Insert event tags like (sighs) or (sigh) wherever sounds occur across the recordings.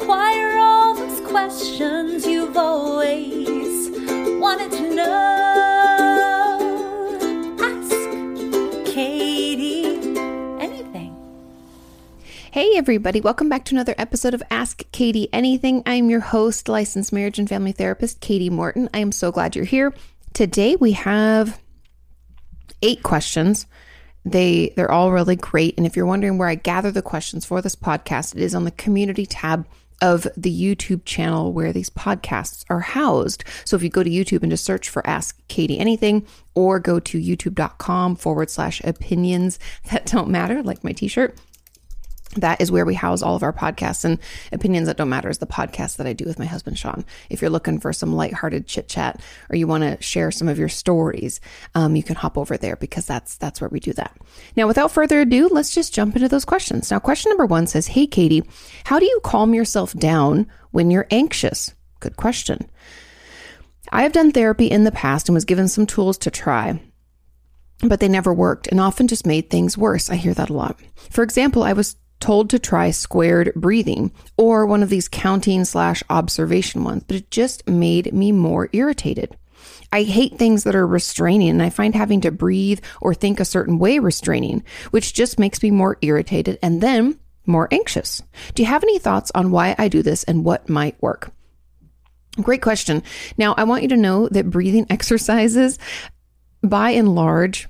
inquire all those questions you've always wanted to know. Ask Katie anything. Hey, everybody, welcome back to another episode of Ask Katie Anything. I'm your host, licensed marriage and family therapist, Katie Morton. I am so glad you're here. Today we have eight questions. They they're all really great. And if you're wondering where I gather the questions for this podcast, it is on the community tab of the YouTube channel where these podcasts are housed. So if you go to YouTube and just search for Ask Katie Anything or go to youtube.com forward slash opinions (laughs) that don't matter, like my t shirt, that is where we house all of our podcasts and opinions that don't matter is the podcast that I do with my husband Sean. If you're looking for some lighthearted chit chat or you want to share some of your stories, um, you can hop over there because that's that's where we do that. Now, without further ado, let's just jump into those questions. Now, question number one says, "Hey, Katie, how do you calm yourself down when you're anxious?" Good question. I have done therapy in the past and was given some tools to try but they never worked and often just made things worse. I hear that a lot. For example, I was told to try squared breathing or one of these counting slash observation ones, but it just made me more irritated. I hate things that are restraining and I find having to breathe or think a certain way restraining, which just makes me more irritated and then more anxious. Do you have any thoughts on why I do this and what might work? Great question. Now, I want you to know that breathing (laughs) exercises, by and large,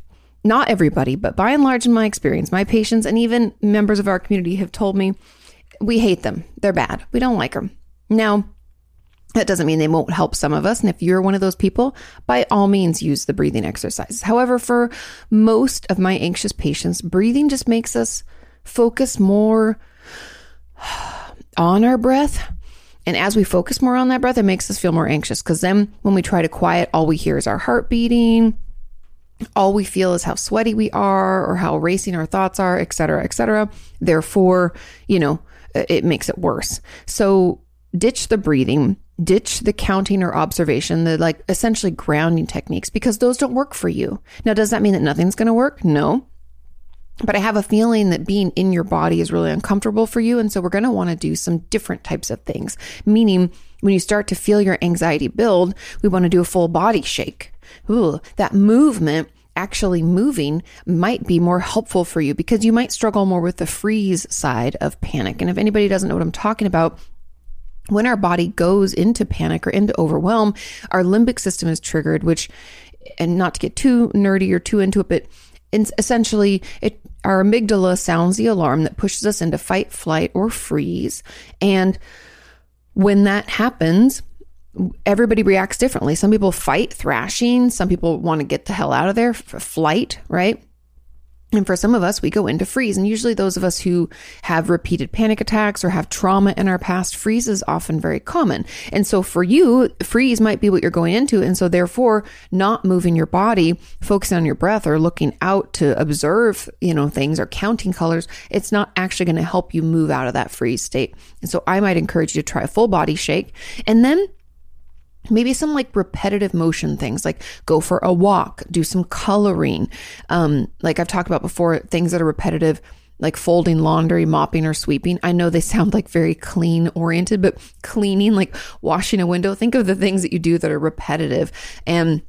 not everybody, but by and large, in my experience, my patients and even members of our community have told me we hate them. They're bad. We don't like them. Now, that doesn't mean they won't help some of us. And if you're one of those people, by all means, use the breathing exercises. However, for most of my anxious patients, breathing just makes us focus more on our breath. And as we focus more on that breath, it makes us feel more anxious because then when we try to quiet, all we hear is our heart beating all we feel is how sweaty we are or how racing our thoughts are, et cetera, et cetera. Therefore, you know, uh, it makes it worse. So ditch the breathing, ditch the counting or observation, the like essentially grounding techniques, because those don't work for you. Now, does that mean that nothing's going to work? No. But I have a feeling that being in your body is really uncomfortable for you. And so we're going to want to do some different types of things. Meaning, when you start to feel your anxiety build, we want to do a full body shake ooh, that movement actually moving might be more helpful for you because you might struggle more with the freeze side of panic. And if anybody doesn't know what I'm talking about, when our body goes into panic or into overwhelm, our limbic system is triggered, which, and not to get too nerdy or too into it, but essentially it our amygdala sounds the alarm that pushes us into fight, flight, or freeze. And when that happens, everybody reacts differently. Some people fight thrashing, some people want to get the hell out of there, for flight, right? And for some of us, we go into freeze. And usually, those of us who have repeated panic attacks or have trauma in our past, freeze is often very common. And so, for you, freeze might be what you're going into. And so, therefore, not moving your body, focusing on your breath or looking out to observe, you know, things or counting colors, it's not actually going to help you move out of that freeze state. And so, I might encourage you to try a full body shake. And then maybe some like repetitive motion things like go for a walk do some coloring um, like i've talked about before things that are repetitive like folding laundry mopping or sweeping i know they sound like very clean oriented but cleaning like washing a window think of the things that you do that are repetitive and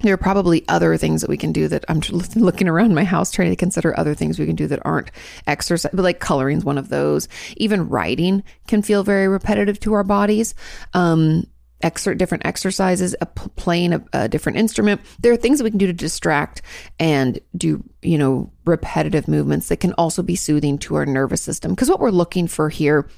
there are probably other things that we can do that I'm (laughs) looking around my house trying to consider other things we can do that aren't exercise, but like coloring is one of those. Even writing can feel very repetitive to our bodies. Um, exert different exercises, a p- playing a, a different instrument. There are things that we can do to distract and do, you know, repetitive movements that can also be soothing to our nervous system. Because what we're looking for here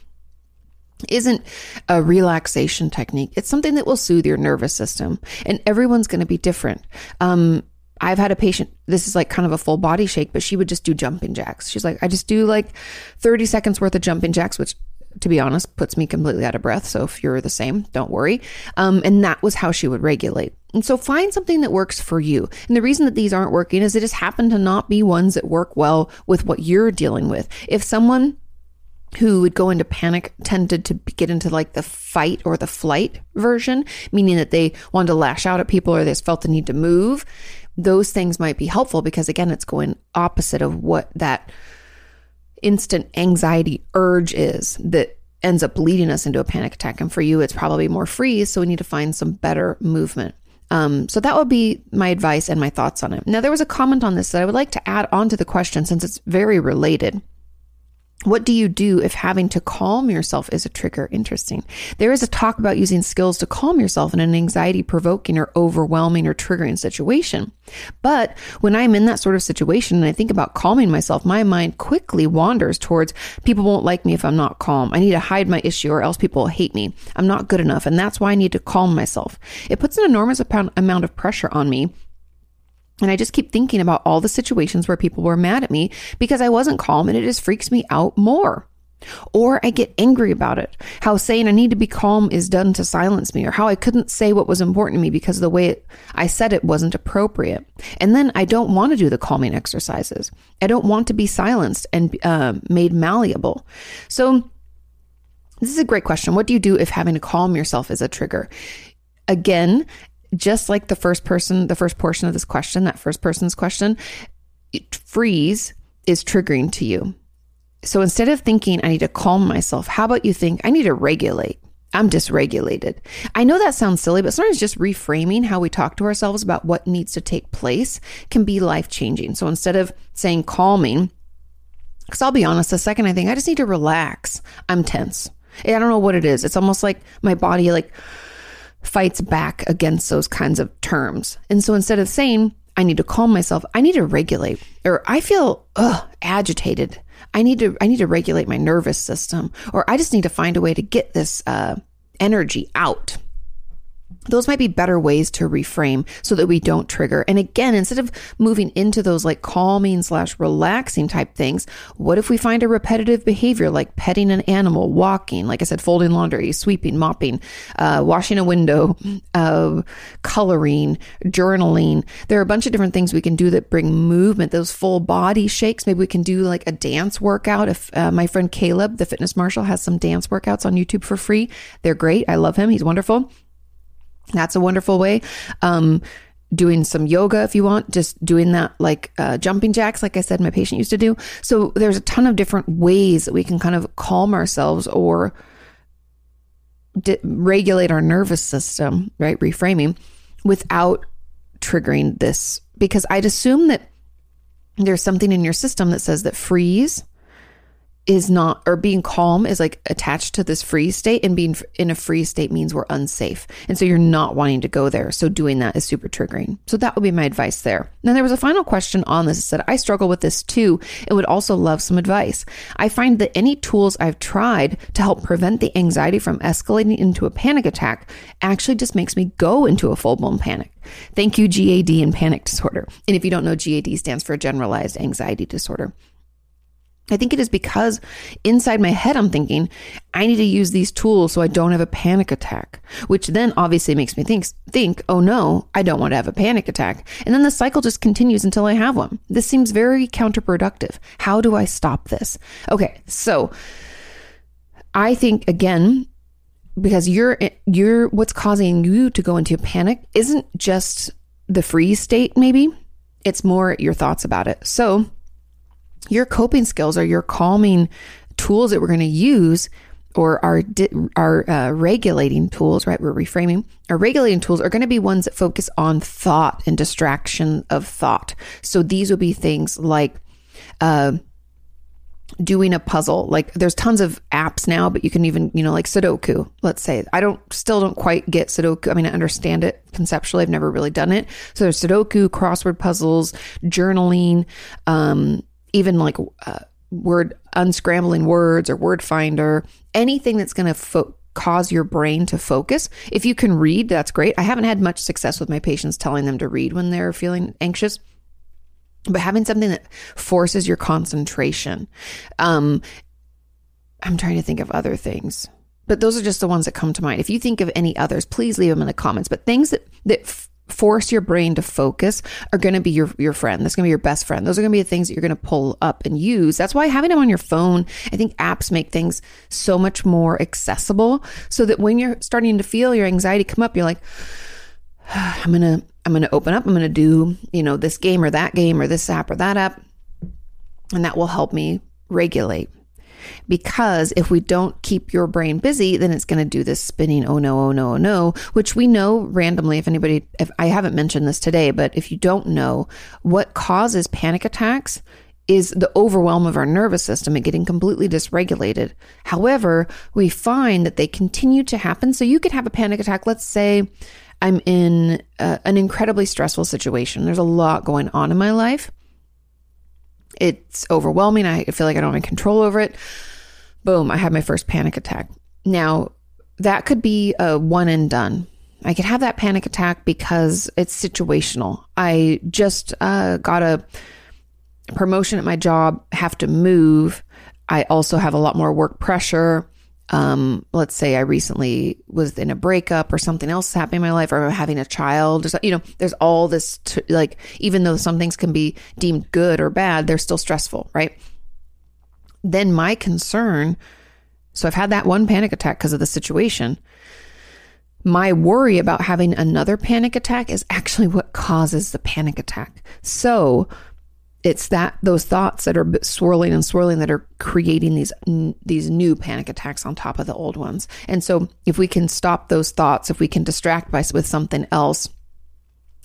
isn't a relaxation technique. It's something that will soothe your nervous system. And everyone's going to be different. Um, I've had a patient, this is like kind of a full body shake, but she would just do jumping jacks. She's like, I just do like 30 seconds worth of jumping jacks, which to be honest, puts me completely out of breath. So if you're the same, don't worry. Um, and that was how she would regulate. And so find something that works for you. And the reason that these aren't working is it just happen to not be ones that work well with what you're dealing with. If someone who would go into panic tended to get into like the fight or the flight version, meaning that they wanted to lash out at people or they just felt the need to move. Those things might be helpful because again, it's going opposite of what that instant anxiety urge is that ends up leading us into a panic attack. And for you, it's probably more freeze. So we need to find some better movement. Um, so that would be my advice and my thoughts on it. Now, there was a comment on this that I would like to add on to the question since it's very related. What do you do if having to calm yourself is a trigger? Interesting. There is a talk about using skills to calm yourself in an anxiety provoking or overwhelming or triggering situation. But when I'm in that sort of situation and I think about calming myself, my mind quickly wanders towards people won't like me if I'm not calm. I need to hide my issue or else people will hate me. I'm not good enough. And that's why I need to calm myself. It puts an enormous amount of pressure on me and I just keep thinking about all the situations where people were mad at me because I wasn't calm and it just freaks me out more. Or I get angry about it. How saying I need to be calm is done to silence me, or how I couldn't say what was important to me because the way I said it wasn't appropriate. And then I don't want to do the calming exercises. I don't want to be silenced and uh, made malleable. So, this is a great question. What do you do if having to calm yourself is a trigger? Again, just like the first person, the first portion of this question, that first person's question, freeze is triggering to you. So instead of thinking, I need to calm myself, how about you think, I need to regulate? I'm dysregulated. I know that sounds silly, but sometimes just reframing how we talk to ourselves about what needs to take place can be life changing. So instead of saying calming, because I'll be honest, the second I think I just need to relax, I'm tense. I don't know what it is. It's almost like my body, like, fights back against those kinds of terms. And so instead of saying, I need to calm myself, I need to regulate, or I feel ugh, agitated. I need to I need to regulate my nervous system, or I just need to find a way to get this uh, energy out those might be better ways to reframe so that we don't trigger. And again, instead of moving into those like calming slash relaxing type things, what if we find a repetitive behavior like petting an animal, walking, like I said, folding laundry, sweeping, mopping, uh, washing a window, (laughs) uh, coloring, journaling. There are a bunch of different things we can do that bring movement, those full body shakes. Maybe we can do like a dance workout. If uh, my friend Caleb, the fitness Marshall, has some dance workouts on YouTube for free, they're great. I love him. He's wonderful. That's a wonderful way. Um, doing some yoga if you want, just doing that like uh, jumping jacks, like I said, my patient used to do. So there's a ton of different ways that we can kind of calm ourselves or di- regulate our nervous system, right? Reframing without triggering this. Because I'd assume that there's something in your system that says that freeze is not or being calm is like attached to this freeze state and being in a freeze state means we're unsafe. And so you're not wanting to go there. So doing that is super triggering. So that would be my advice there. Now there was a final question on this. That said i struggle with this too. And would also love some advice. I find that any tools i've tried to help prevent the anxiety from escalating into a panic attack actually just makes me go into a full-blown panic. Thank you GAD and panic disorder. And if you don't know GAD stands for generalized anxiety disorder I think it is because inside my head, I'm thinking, I need to use these tools so I don't have a panic attack, which then obviously makes me think, think, oh no, I don't want to have a panic attack. And then the cycle just continues until I have one. This seems very counterproductive. How do I stop this? Okay. So I think again, because you're, you're, what's causing you to go into a panic isn't just the freeze state, maybe. It's more your thoughts about it. So your coping skills are your calming tools that we're going to use or our our uh, regulating tools, right? We're reframing. Our regulating tools are going to be ones that focus on thought and distraction of thought. So these will be things like uh, doing a puzzle. Like there's tons of apps now, but you can even you know like Sudoku. Let's say I don't still don't quite get Sudoku. I mean I understand it conceptually. I've never really done it. So there's Sudoku, crossword puzzles, journaling. Um, even like uh, word unscrambling words or word finder, anything that's going to fo- cause your brain to focus. If you can read, that's great. I haven't had much success with my patients telling them to read when they're feeling anxious. But having something that forces your concentration. Um, I'm trying to think of other things but those are just the ones that come to mind. If you think of any others, please leave them in the comments. But things that that force your brain to focus are going to be your, your friend. That's going to be your best friend. Those are going to be the things that you're going to pull up and use. That's why having them on your phone, I think apps make things so much more accessible so that when you're starting to feel your anxiety come up, you're like, (sighs) I'm going to, I'm going to open up. I'm going to do, you know, this game or that game or this app or that app. And that will help me regulate. Because if we don't keep your brain busy, then it's going to do this spinning, oh no, oh no, oh no, which we know randomly. If anybody, if I haven't mentioned this today, but if you don't know what causes panic attacks, is the overwhelm of our nervous system and getting completely dysregulated. However, we find that they continue to happen. So you could have a panic attack. Let's say I'm in a, an incredibly stressful situation. There's a lot going on in my life. It's overwhelming. I feel like I don't have control over it. Boom, I have my first panic attack. Now, that could be a one and done. I could have that panic attack because it's situational. I just uh, got a promotion at my job, have to move. I also have a lot more work pressure. Um, let's say I recently was in a breakup or something else happening in my life, or having a child, or you know, there's all this, to, like, even though some things can be deemed good or bad, they're still stressful, right? Then my concern, so I've had that one panic attack because of the situation. My worry about having another panic attack is actually what causes the panic attack. So it's that those thoughts that are swirling and swirling that are creating these these new panic attacks on top of the old ones. And so if we can stop those thoughts, if we can distract by with something else,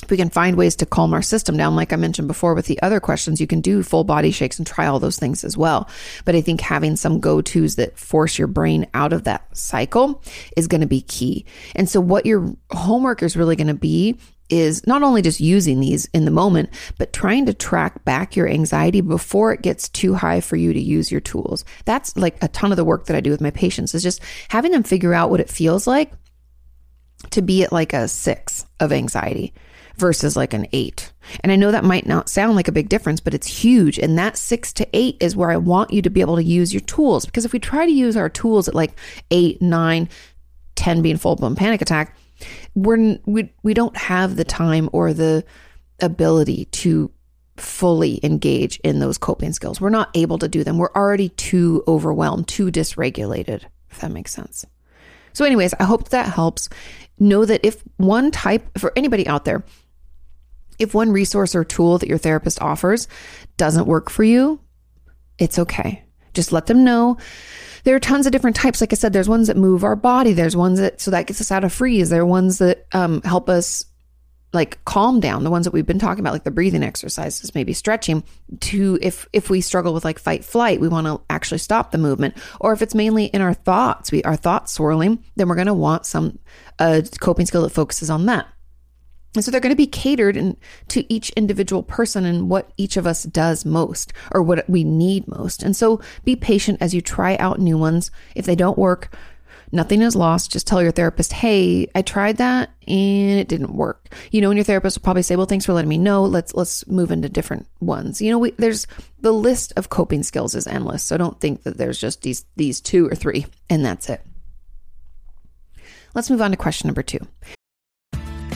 if we can find ways to calm our system down, like I mentioned before with the other questions, you can do full body shakes and try all those things as well. But I think having some go tos that force your brain out of that cycle is going to be key. And so, what your homework is really going to be is not only just using these in the moment, but trying to track back your anxiety before it gets too high for you to use your tools. That's like a ton of the work that I do with my patients is just having them figure out what it feels like to be at like a six of anxiety versus like an eight. And I know that might not sound like a big difference, but it's huge. And that six to eight is where I want you to be able to use your tools. Because if we try to use our tools at like eight, nine, 10 being full blown panic attack, we're we we don't have the time or the ability to fully engage in those coping skills. We're not able to do them. We're already too overwhelmed, too dysregulated, if that makes sense. So, anyways, I hope that helps. Know that if one type, for anybody out there, if one resource or tool that your therapist offers doesn't work for you, it's okay. Just let them know there are tons of different types. Like I said, there's ones that move our body. There's ones that, so that gets us out of freeze. There are ones that um, help us like calm down the ones that we've been talking about like the breathing exercises maybe stretching to if if we struggle with like fight flight we want to actually stop the movement or if it's mainly in our thoughts we our thoughts swirling then we're going to want some a coping skill that focuses on that and so they're going to be catered in, to each individual person and what each of us does most or what we need most. And so be patient as you try out new ones. If they don't work, nothing is lost. Just tell your therapist, hey, I tried that and it didn't work. You know, and your therapist will probably say, well, thanks for letting me know. Let's let's move into different ones. You know, we, there's the list of coping skills is endless. So don't think that there's just these these two or three and that's it. Let's move on to question number two.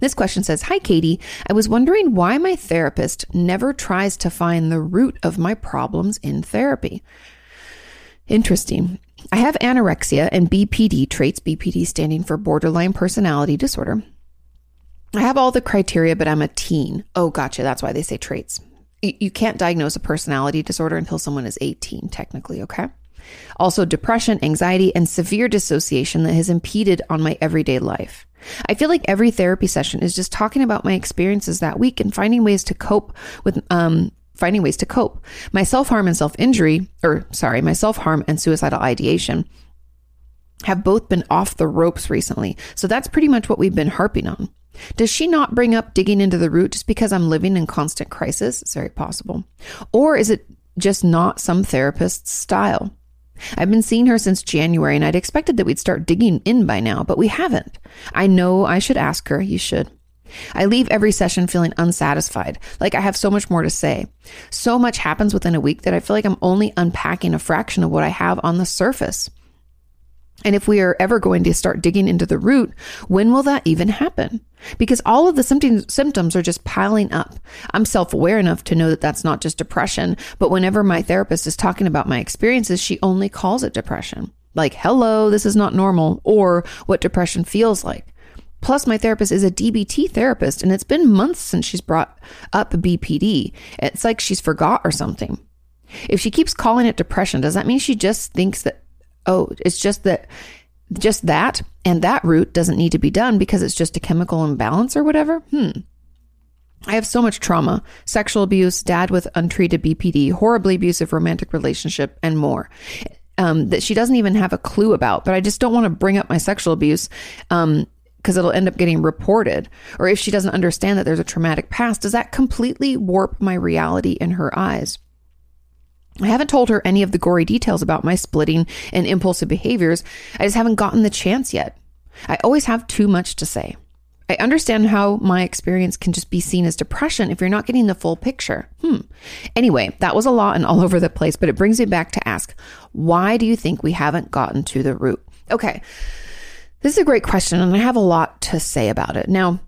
This question says Hi, Katie. I was wondering why my therapist never tries to find the root of my problems in therapy. Interesting. I have anorexia and BPD traits, BPD standing for borderline personality disorder. I have all the criteria, but I'm a teen. Oh, gotcha. That's why they say traits. You can't diagnose a personality disorder until someone is 18, technically, okay? Also, depression, anxiety, and severe dissociation that has impeded on my everyday life. I feel like every therapy session is just talking about my experiences that week and finding ways to cope with um, finding ways to cope. My self harm and self injury, or sorry, my self harm and suicidal ideation have both been off the ropes recently. So that's pretty much what we've been harping on. Does she not bring up digging into the root just because I'm living in constant crisis? It's very possible. Or is it just not some therapist's style? I've been seeing her since January and I'd expected that we'd start digging in by now, but we haven't. I know I should ask her. You should. I leave every session feeling unsatisfied, like I have so much more to say. So much happens within a week that I feel like I'm only unpacking a fraction of what I have on the surface. And if we are ever going to start digging into the root, when will that even happen? Because all of the symptoms, are just piling up. I'm self aware enough to know that that's not just depression, but whenever my therapist is talking about my experiences, she only calls it depression. Like, hello, this is not normal, or what depression feels like. Plus, my therapist is a DBT therapist, and it's been months since she's brought up BPD. It's like she's forgot or something. If she keeps calling it depression, does that mean she just thinks that, oh, it's just that, just that, and that root doesn't need to be done because it's just a chemical imbalance or whatever? Hmm. I have so much trauma sexual abuse, dad with untreated BPD, horribly abusive romantic relationship, and more. Um, that she doesn't even have a clue about, but I just don't want to bring up my sexual abuse um, because it'll end up getting reported. Or if she doesn't understand that there's a traumatic past, does that completely warp my reality in her eyes? I haven't told her any of the gory details about my splitting and impulsive behaviors. I just haven't gotten the chance yet. I always have too much to say. I understand how my experience can just be seen as depression if you're not getting the full picture. Hmm. Anyway, that was a lot and all (laughs) over the place, but it brings me back to ask why do you think we haven't gotten to the root? Okay. This is a great question, and I have a lot to say about it. Now,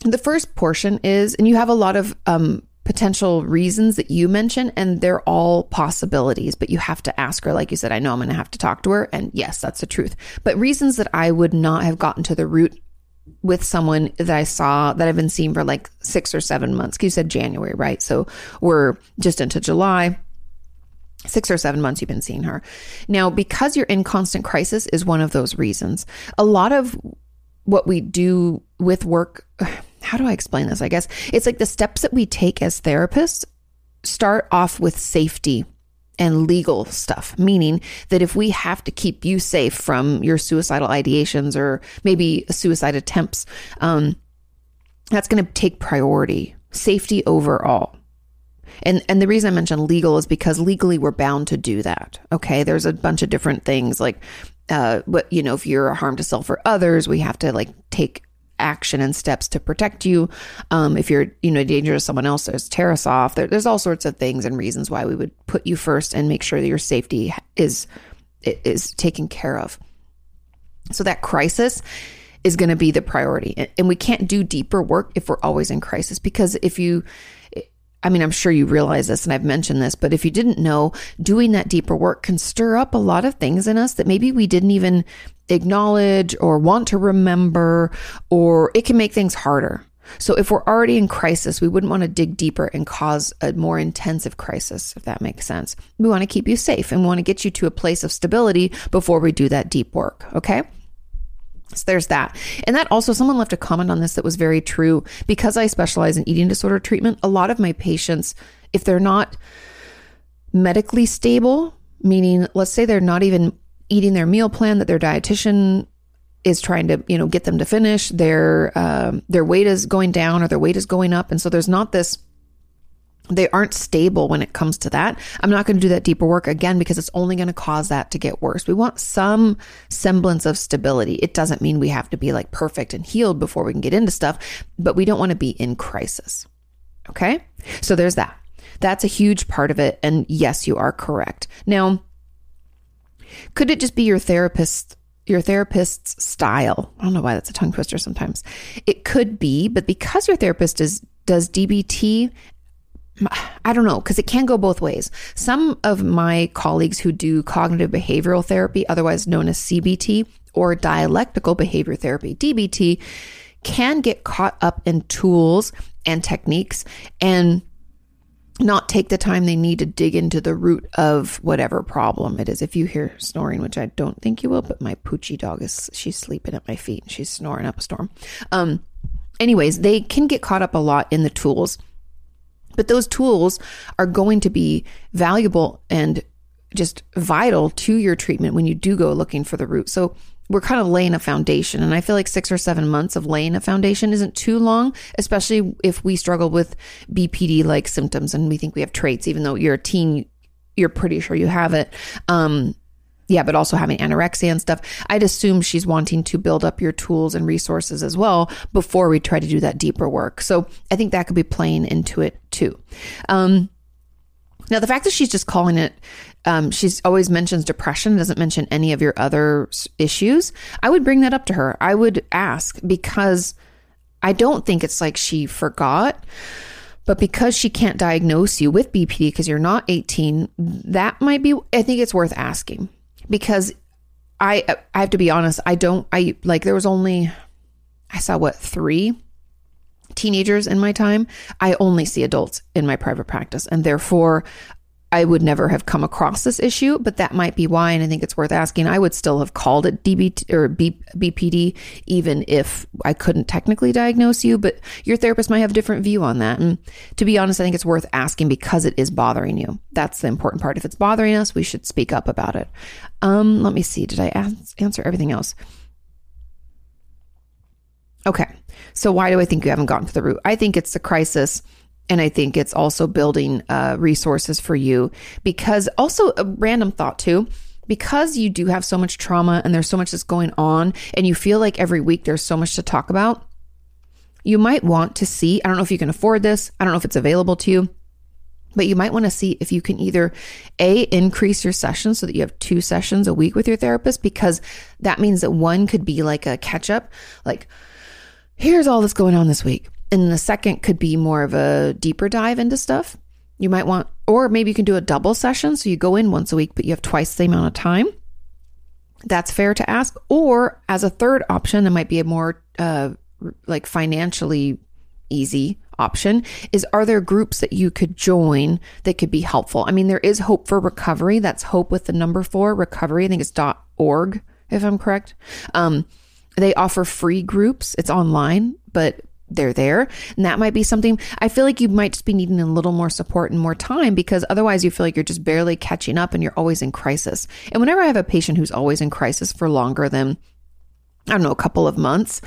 the first portion is, and you have a lot of um, potential reasons that you mention, and they're all possibilities, but you have to ask her. Like you said, I know I'm going to have to talk to her. And yes, that's the truth. But reasons that I would not have gotten to the root with someone that I saw that I've been seeing for like six or seven months. You said January, right? So we're just into July six or seven months you've been seeing her. Now, because you're in constant crisis is one of those reasons. A lot of what we do with work, how do I explain this? I guess it's like the steps that we take as therapists start off with safety and legal stuff, meaning that if we have to keep you safe from your suicidal ideations or maybe suicide attempts, um, that's going to take priority, safety overall. And and the reason I mentioned legal is because legally we're bound to do that. Okay, there's a bunch of different things like uh but you know if you're a harm to self or others, we have to like take action and steps to protect you. Um, if you're, you know, dangerous to someone else, there's Tarasoff. There, there's all sorts of things and reasons why we would put you first and make sure that your safety is is taken care of. So that crisis is going to be the priority, and we can't do deeper work if we're always in crisis. Because if you I mean, I'm sure you realize this and I've mentioned this, but if you didn't know, doing that deeper work can stir up a lot of things in us that maybe we didn't even acknowledge or want to remember, or it can make things harder. So if we're already in crisis, we wouldn't want to dig deeper and cause a more intensive crisis, if that makes sense. We want to keep you safe and we want to get you to a place of stability before we do that deep work. Okay. So there's that. And that also, someone left a comment on this that was very true. Because I specialize in eating disorder treatment, a lot of my patients, if they're not medically stable, meaning let's say they're not even eating their meal plan that their dietitian is trying to you know get them to finish their um, their weight is going down or their weight is going up and so there's not this they aren't stable when it comes to that. I'm not going to do that deeper work again because it's only going to cause that to get worse. We want some semblance of stability. It doesn't mean we have to be like perfect and healed before we can get into stuff, but we don't want to be in crisis. Okay. So there's that. That's a huge part of it. And yes, you are correct. Now, could it just be your therapist your therapist's style. I don't know why that's a tongue twister sometimes. It could be, but because your therapist is does DBT I don't know, because it can go both ways. Some of my colleagues who do cognitive behavioral therapy, otherwise known as CBT, or dialectical behavior therapy, DBT, can get caught up in tools and techniques and not take the time they need to dig into the root of whatever problem it is. If you hear snoring, which I don't think you will, but my poochie dog is she's sleeping at my feet and she's snoring up a storm. Um anyways, they can get caught up a lot in the tools but those tools are going to be valuable and just vital to your treatment when you do go looking for the root. So we're kind of laying a foundation. And I feel like six or seven months of laying a foundation isn't too long, especially if we struggle with BPD like symptoms and we think we have traits, even though you're a teen, you're pretty sure you have it. Um, yeah, but also having anorexia and stuff. I'd assume she's wanting to build up your tools and resources as well before we try to do that deeper work. So I think that could be playing into it too. Um, now, the fact that she's just calling it, um, she's always mentions depression, doesn't mention any of your other issues. I would bring that up to her. I would ask because I don't think it's like she forgot. But because she can't diagnose you with BPD because you're not 18, that might be, I think it's worth asking because I, I have to be honest, I don't, I like, there was only, I saw what, three teenagers in my time. I only see adults in my private practice. And therefore, I would never have come across this issue, but that might be why. And I think it's worth asking. I would still have called it DBT or B, BPD, even if I couldn't technically diagnose you, but your therapist might have a different view on that. And to be honest, I think it's worth asking because it is bothering you. That's the important part. If it's bothering us, we should speak up about it. Um, let me see. Did I ask, answer everything else? Okay. So why do I think you haven't gotten to the root? I think it's the crisis. And I think it's also building uh, resources for you because also a random thought too, because you do have so much trauma and there's so much that's going on and you feel like every week there's so much to talk about. You might want to see, I don't know if you can afford this. I don't know if it's available to you, but you might want to see if you can either A, increase your sessions so that you have two sessions a week with your therapist, because that means that one could be like a catch up, like, here's all that's going on this week. And the second could be more of a deeper dive into stuff. You might want, or maybe you can do a double session. So you go in once a week, but you have twice the amount of time. That's fair to ask. Or as a third option, that might be a more uh, like financially easy option is are there groups that you could join that could be helpful? I mean, there is hope for recovery. That's hope with the number four recovery. I think it's dot org, if I'm correct. Um, they offer free groups. It's online, but they're there. And that might be something I feel like you might just be needing a little more support and more time because otherwise you feel like you're just barely catching up and you're always in crisis. And whenever I have a patient who's always in crisis for longer than I don't know, a couple of months,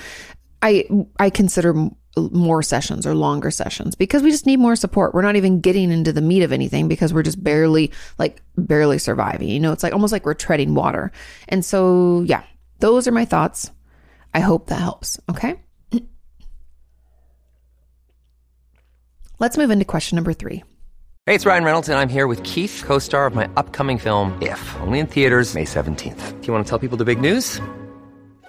I I consider more sessions or longer sessions because we just need more support. We're not even getting into the meat of anything because we're just barely like barely surviving. You know, it's like almost like we're treading water. And so, yeah, those are my thoughts. I hope that helps. Okay. (clears throat) Let's move into question number three. Hey, it's Ryan Reynolds, and I'm here with Keith, co star of my upcoming film, If, only in theaters, May 17th. Do you want to tell people the big news?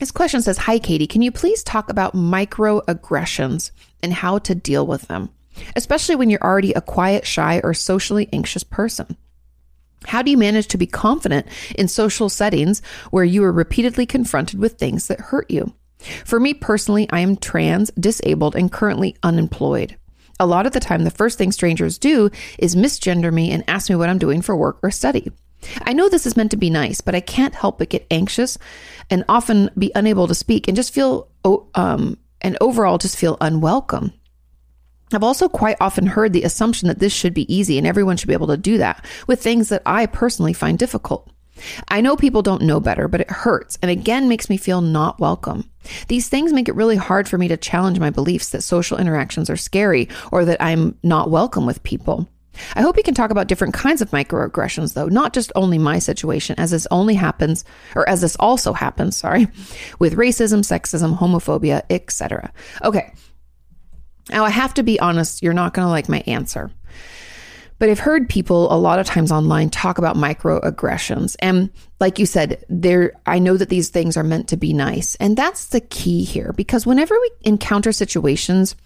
This question says, Hi, Katie. Can you please talk about microaggressions and how to deal with them? especially when you're already a quiet, shy, or socially anxious person. How do you manage to be confident in social settings where you are repeatedly confronted with things that hurt you? For me personally, I am trans, disabled, and currently unemployed. A lot of the time, the first thing strangers do is misgender me and ask me what I'm doing for work or study. I know this is meant to be nice, but I can't help but get anxious and often be unable to speak and just feel, um, and overall just feel unwelcome. I've also quite often heard the assumption that this should be easy and everyone should be able to do that with things that I personally find difficult. I know people don't know better, but it hurts and again makes me feel not welcome. These things make it really hard for me to challenge my beliefs that social interactions are scary or that I'm not welcome with people. I hope we can talk about different kinds of microaggressions, though, not just only my situation, as this only happens, or as this also happens, sorry, with racism, sexism, homophobia, etc. Okay. Now, I have to be honest, you're not going to like my answer. But I've heard people a lot of times online talk about microaggressions. And like you said, there I know that these things are meant to be nice. And that's the key here because whenever we encounter situations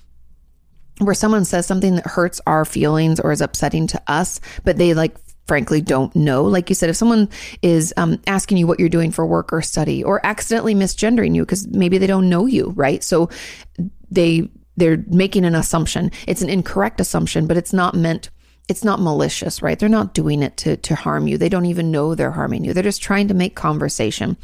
where someone says something that hurts our feelings or is upsetting to us, but they like frankly don't know. Like you said, if someone is um, asking you what you're doing for work or study or accidentally misgendering you because maybe they don't know you, right? So they they're making an assumption. It's an incorrect assumption, but it's not meant it's not malicious, right? They're not doing it to to harm you. They don't even know they're harming you. They're just trying to make conversation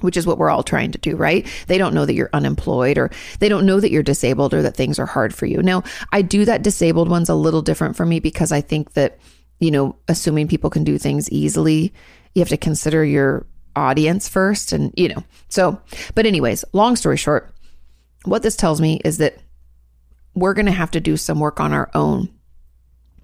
which is what we're all trying to do, right? They don't know that you're unemployed or they don't know that you're disabled or that things are hard for you. Now, I do that disabled one's a little different for me because I think that, you know, assuming people can do things easily, you have to consider your audience first and, you know. So, but anyways, long story short, what this tells me is that we're going to have to do some work on our own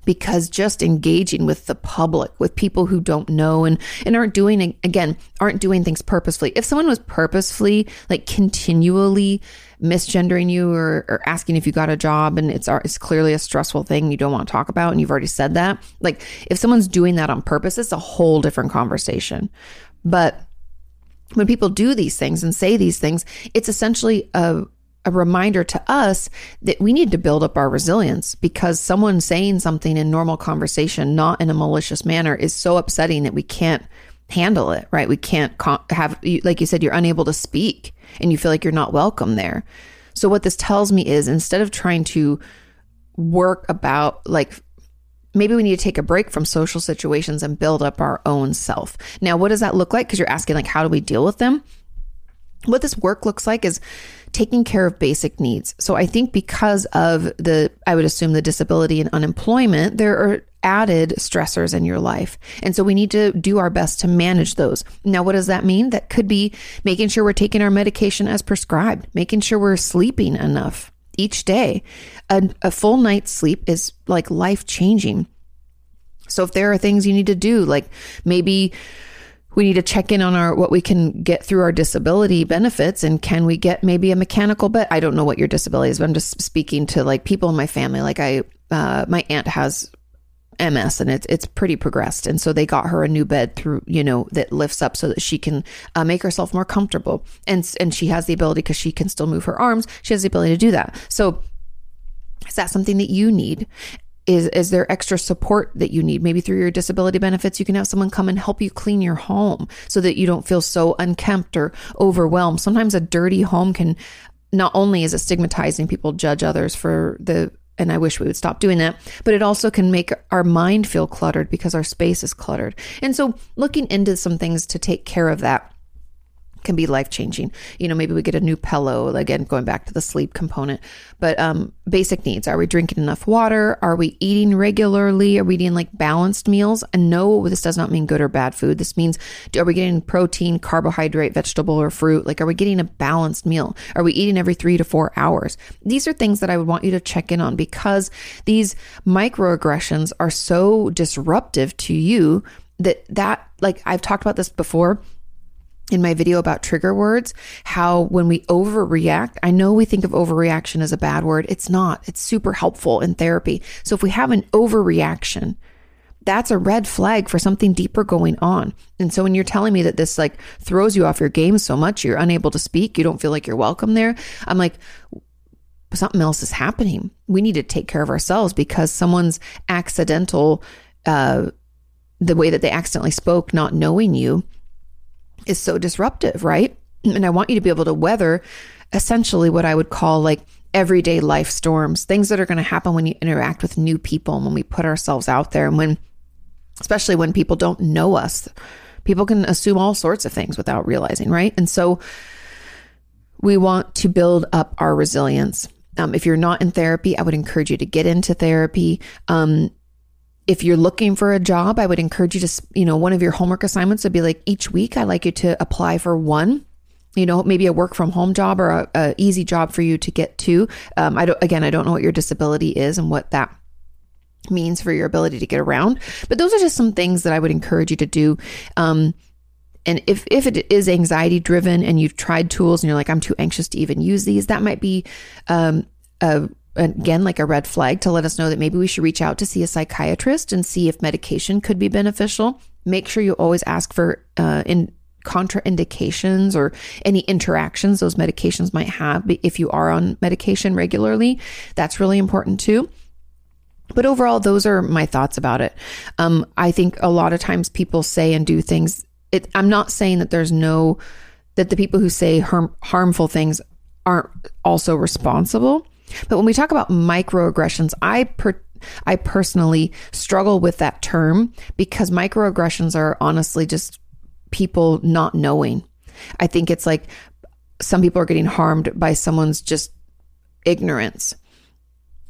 because just engaging with the public, with people who don't know and, and aren't doing, again, aren't doing things purposefully. If someone was purposefully, like continually misgendering you or, or asking if you got a job and it's, it's clearly a stressful thing you don't want to talk about and you've already said that, like if someone's doing that on purpose, it's a whole different conversation. But when people do these things and say these things, it's essentially a, a reminder to us that we need to build up our resilience because someone saying something in normal conversation, not in a malicious manner, is so upsetting that we can't handle it, right? We can't have, like you said, you're unable to speak and you feel like you're not welcome there. So, what this tells me is instead of trying to work about like, maybe we need to take a break from social situations and build up our own self. Now, what does that look like? Because you're asking, like, how do we deal with them? What this work looks like is taking care of basic needs. So I think because of the, I would assume the disability and unemployment, there are added stressors in your life. And so we need to do our best to manage those. Now, what does that mean? That could be making sure we're taking our medication as prescribed, making sure we're sleeping enough each day. A, a full night's sleep is like life changing. So if there are things you need to do, like maybe we need to check in on our what we can get through our disability benefits and can we get maybe a mechanical bed? I don't know what your disability is but i'm just speaking to like people in my family. Like i uh, my aunt has MS and it's it's pretty progressed. And so they got her a new bed through you know that lifts up so that she can uh, make herself more comfortable. And and she has the ability because she can still move her arms she has the ability to do that. So is that something that you need is is there extra support that you need? Maybe through your disability benefits you can have someone come and help you clean your home so that you don't feel so unkempt or overwhelmed. Sometimes a dirty home can not only is it stigmatizing people judge others for the and I wish we would stop doing that, but it also can make our mind feel cluttered because our space is cluttered. And so looking into some things to take care of that can be life changing. You know, maybe we get a new pillow, again, going back to the sleep component. But um, basic needs are we drinking enough water? Are we eating regularly? Are we eating like balanced meals? And no, this does not mean good or bad food. This means are we getting protein, carbohydrate, vegetable, or fruit? Like, are we getting a balanced meal? Are we eating every three to four hours? These are things that I would want you to check in on because these microaggressions are so disruptive to you that that like I've talked about this before in my video about trigger words, how when we overreact, I know we think of overreaction as a bad word. It's not. It's super helpful in therapy. So if we have an overreaction, that's a red flag for something deeper going on. And so when you're telling me that this like throws you off your game so much, you're unable to speak, you don't feel like you're welcome there, I'm like, something else is happening. We need to take care of ourselves because someone's accidental, uh, the way that they accidentally spoke, not knowing you, is so disruptive, right? And I want you to be able to weather essentially what I would call like everyday life storms, things that are going to happen when you interact with new people and when we put ourselves out there and when, especially when people don't know us, people can assume all sorts of things without realizing, right? And so we want to build up our resilience. Um, if you're not in therapy, I would encourage you to get into therapy. Um, if you're looking for a job, I would encourage you to, you know, one of your homework assignments would be like each week, I'd like you to apply for one you know maybe a work from home job or a, a, easy job for you to get to um, i don't again i don't know what your disability is and what that means for your ability to get around. But those are just some things that I would encourage you to do. Um, and if, if it is anxiety driven and you've tried tools and you're like, I'm too anxious to even use these, that might be um, a, again like a red flag to let us know that maybe we should reach out to see a psychiatrist and see if medication could be beneficial. Make sure you always ask for uh, in contraindications or any interactions those medications might have if you are on medication regularly. That's really important too. But overall, those are my thoughts about it. Um, I think a lot of times people say and do things. It, I'm not saying that there's no that the people who say harm, harmful things aren't also responsible. But when we talk about microaggressions, I per, I personally struggle with that term because microaggressions are honestly just people not knowing. I think it's like some people are getting harmed by someone's just ignorance.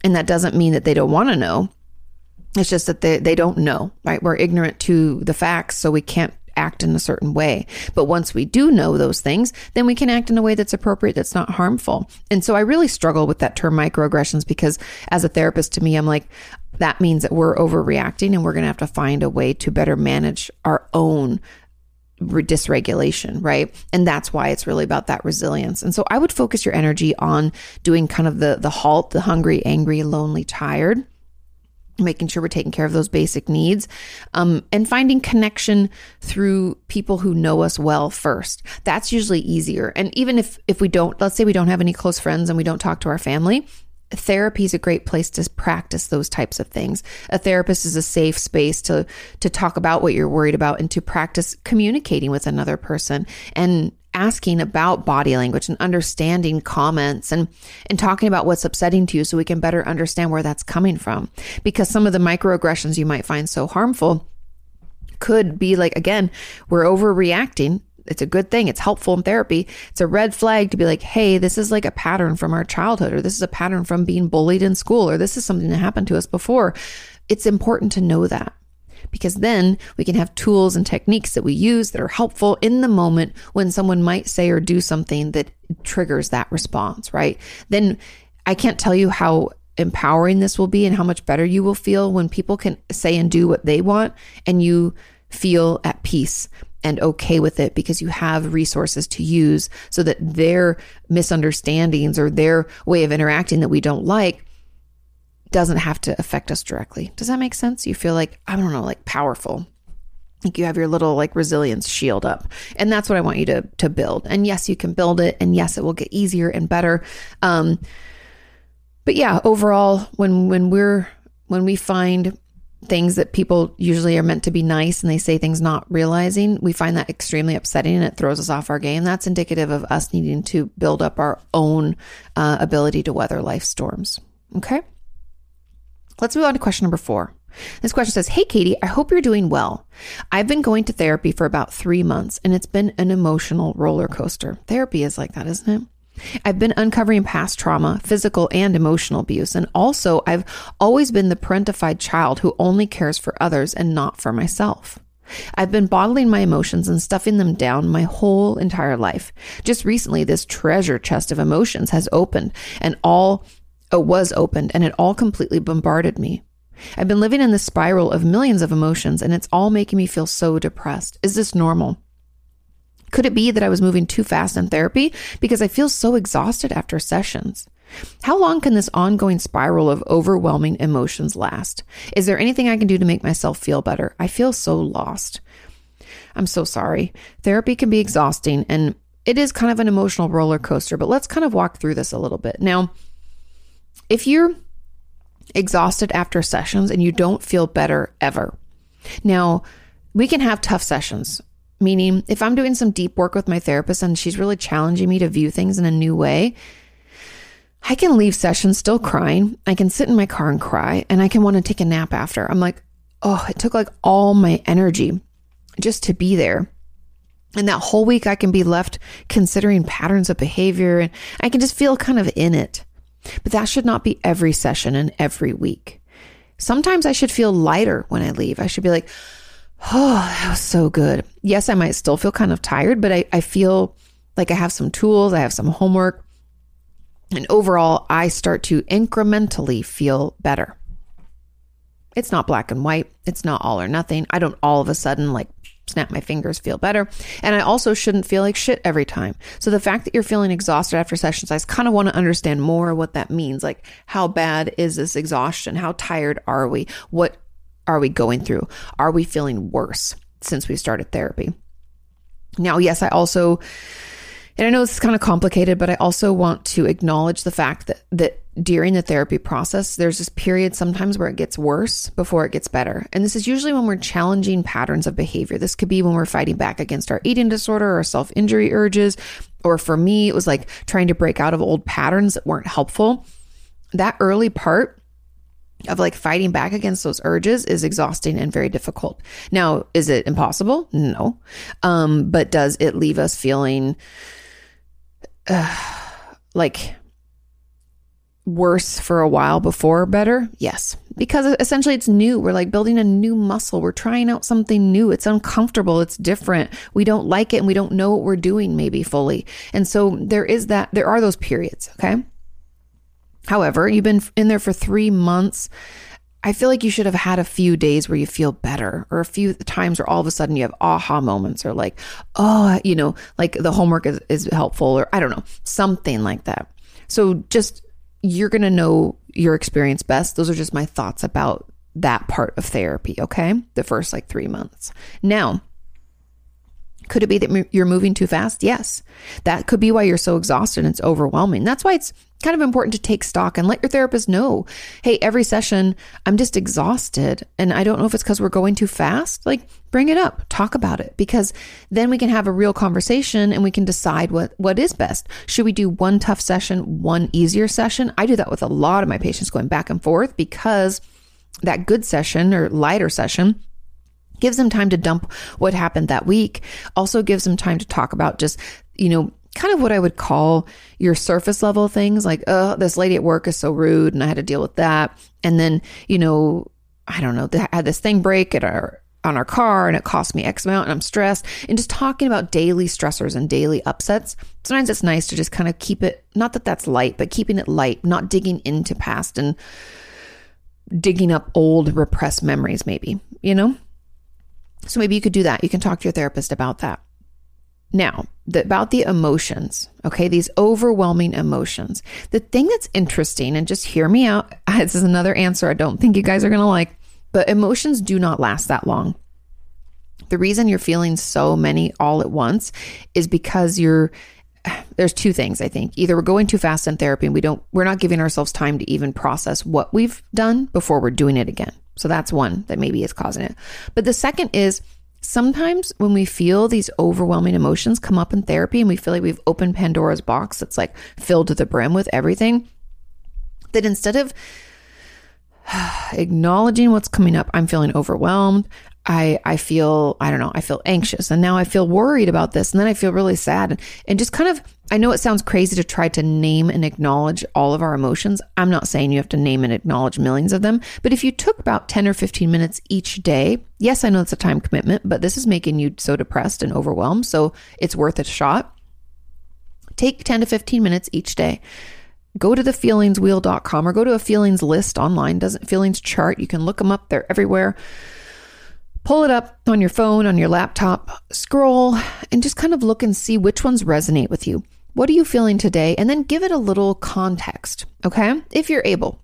And that doesn't mean that they don't want to know. It's just that they, they don't know, right? We're ignorant to the facts, so we can't act in a certain way. But once we do know those things, then we can act in a way that's appropriate, that's not harmful. And so I really struggle with that term microaggressions because as a therapist, to me, I'm like, that means that we're overreacting and we're going to have to find a way to better manage our own dysregulation, right? And that's why it's really about that resilience. And so I would focus your energy on doing kind of the the halt, the hungry, angry, lonely, tired making sure we're taking care of those basic needs um, and finding connection through people who know us well first that's usually easier and even if if we don't let's say we don't have any close friends and we don't talk to our family therapy is a great place to practice those types of things. A therapist is a safe space to to talk about what you're worried about and to practice communicating with another person and asking about body language and understanding comments and and talking about what's upsetting to you so we can better understand where that's coming from because some of the microaggressions you might find so harmful could be like again we're overreacting it's a good thing. It's helpful in therapy. It's a red flag to be like, hey, this is like a pattern from our childhood, or this is a pattern from being bullied in school, or this is something that happened to us before. It's important to know that because then we can have tools and techniques that we use that are helpful in the moment when someone might say or do something that triggers that response, right? Then I can't tell you how empowering this will be and how much better you will feel when people can say and do what they want and you feel at peace and okay with it because you have resources to use so that their misunderstandings or their way of interacting that we don't like doesn't have to affect us directly. Does that make sense? You feel like, I don't know, like powerful. Like you have your little like resilience shield up. And that's what I want you to to build. And yes, you can build it and yes, it will get easier and better. Um but yeah, overall when when we're when we find things that people usually are meant to be nice and they say things not realizing, we find that extremely upsetting and it throws us off our game. That's indicative of us needing to build up our own uh, ability to weather life storms. Okay. Let's move on to question number four. This question says, Hey, Kati, I hope you're doing well. I've been going to therapy for about three months and it's been an emotional roller coaster. Therapy is like that, isn't it? I've been uncovering past trauma, physical and emotional abuse, and also I've always been the parentified child who only cares for others and not for myself. I've been bottling my emotions and stuffing them down my whole entire life. Just recently, this treasure chest of emotions has opened and all uh, was opened and it all completely bombarded me. I've been living in the spiral of millions of emotions and it's all making me feel so depressed. Is this normal? Could it be that I was moving too fast in therapy because I feel so exhausted after sessions? How long can this ongoing spiral of overwhelming emotions last? Is there anything I can do to make myself feel better? I feel so lost. I'm so sorry. Therapy can be exhausting and it is kind of an emotional roller coaster, but let's kind of walk through this a little bit. Now, if you're exhausted after sessions and you don't feel better ever, now we can have tough sessions. Meaning, if I'm doing some deep work with my therapist and she's really challenging me to view things in a new way, I can leave sessions still crying. I can sit in my car and cry, and I can want to take a nap after. I'm like, oh, it took like all my energy just to be there. And that whole week, I can be left considering patterns of behavior, and I can just feel kind of in it. But that should not be every session and every week. Sometimes I should feel lighter when I leave. I should be like, Oh, that was so good. Yes, I might still feel kind of tired, but I, I feel like I have some tools, I have some homework. And overall, I start to incrementally feel better. It's not black and white. It's not all or nothing. I don't all of a sudden like snap my fingers, feel better. And I also shouldn't feel like shit every time. So the fact that you're feeling exhausted after sessions, I kind of want to understand more what that means. Like, how bad is this exhaustion? How tired are we? What are we going through? Are we feeling worse since we started therapy? Now, yes, I also and I know this is kind of complicated, but I also want to acknowledge the fact that that during the therapy process, there's this period sometimes where it gets worse before it gets better. And this is usually when we're challenging patterns of behavior. This could be when we're fighting back against our eating disorder or self injury urges. Or for me, it was like trying to break out of old patterns that weren't helpful. That early part of like fighting back against those urges is exhausting and very difficult. Now, is it impossible? No. Um, but does it leave us feeling uh, (sighs) like worse for a while before better? Yes. Because essentially it's new. We're like building a new muscle. We're trying out something new. It's uncomfortable. It's different. We don't like it and we don't know what we're doing maybe fully. And so there is that, there are those periods. Okay. However, you've been in there for three months. I feel like you should have had a few days where you feel better, or a few times where all of a sudden you have aha moments, or like, oh, you know, like the homework is, is helpful, or I don't know, something like that. So just you're going to know your experience best. Those are just my thoughts about that part of therapy, okay? The first like three months. Now, could it be that you're moving too fast? Yes. That could be why you're so exhausted and it's overwhelming. That's why it's kind of important to take stock and let your therapist know hey, every session, I'm just exhausted. And I don't know if it's because we're going too fast. Like, bring it up, talk about it, because then we can have a real conversation and we can decide what, what is best. Should we do one tough session, one easier session? I do that with a lot of my patients going back and forth because that good session or lighter session gives them time to dump what happened that week. Also gives them time to talk about just, you know, kind of what I would call your surface level things like, oh, this lady at work is so rude and I had to deal with that. And then, you know, I don't know, they had this thing break at our on our car and it cost me X amount and I'm stressed. And just talking about daily stressors and daily upsets. Sometimes it's nice to just kind of keep it, not that that's light, but keeping it light, not digging into past and digging up old repressed memories, maybe, you know? So maybe you could do that. You can talk to your therapist about that. Now, the, about the emotions, okay, these overwhelming emotions. The thing that's interesting, and just hear me out, (laughs) this is another answer I don't think you guys are going to like, but emotions do not last that long. The reason you're feeling so many all at once is because you're (sighs) there's two things I think. Either we're going too fast in therapy and we don't we're not giving ourselves time to even process what we've done before we're doing it again. So that's one that maybe is causing it. But the second is sometimes when we feel these overwhelming emotions come up in therapy and we feel like we've opened Pandora's box that's like filled to the brim with everything, that instead of (sighs) acknowledging what's coming up, I'm feeling overwhelmed. I I feel I don't know I feel anxious and now I feel worried about this and then I feel really sad. And, and just kind of I know it sounds crazy to try to name and acknowledge all of our emotions. I'm not saying you have to name and acknowledge millions of them, but if you took about 10 or 15 minutes each day, yes, I know it's a time commitment, but this is making you so depressed and overwhelmed, so it's worth a shot. Take 10 to 15 minutes each day. Go to the feelingswheel.com or go to a feelings list online. Doesn't feelings chart? You can look them up. They're everywhere Pull it up on your phone, on your laptop, scroll, and just kind of look and see which ones resonate with you. What are you feeling today? And then give it a little context, okay? If you're able.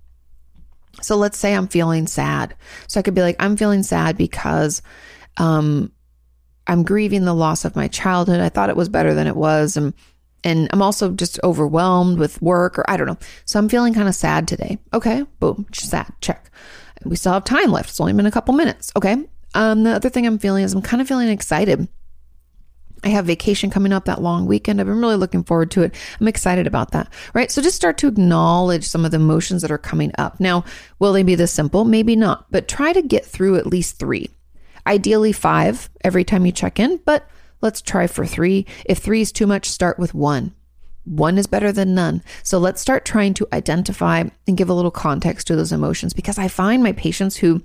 So let's say I'm feeling sad. So I could be like, I'm feeling sad because um, I'm grieving the loss of my childhood. I thought it was better than it was. And and I'm also just overwhelmed with work or I don't know. So I'm feeling kind of sad today. Okay, boom, sad, check. We still have time left. It's only been a couple minutes. Okay, um, the other thing I'm feeling is I'm kind of feeling excited. I have vacation coming up that long weekend. I've been really looking forward to it. I'm excited about that. Right. So just start to acknowledge some of the emotions that are coming up. Now, will they be this simple? Maybe not, but try to get through at least three. Ideally, five every time you check in, but let's try for three. If three is too much, start with one. One is better than none. So let's start trying to identify and give a little context to those emotions because I find my patients who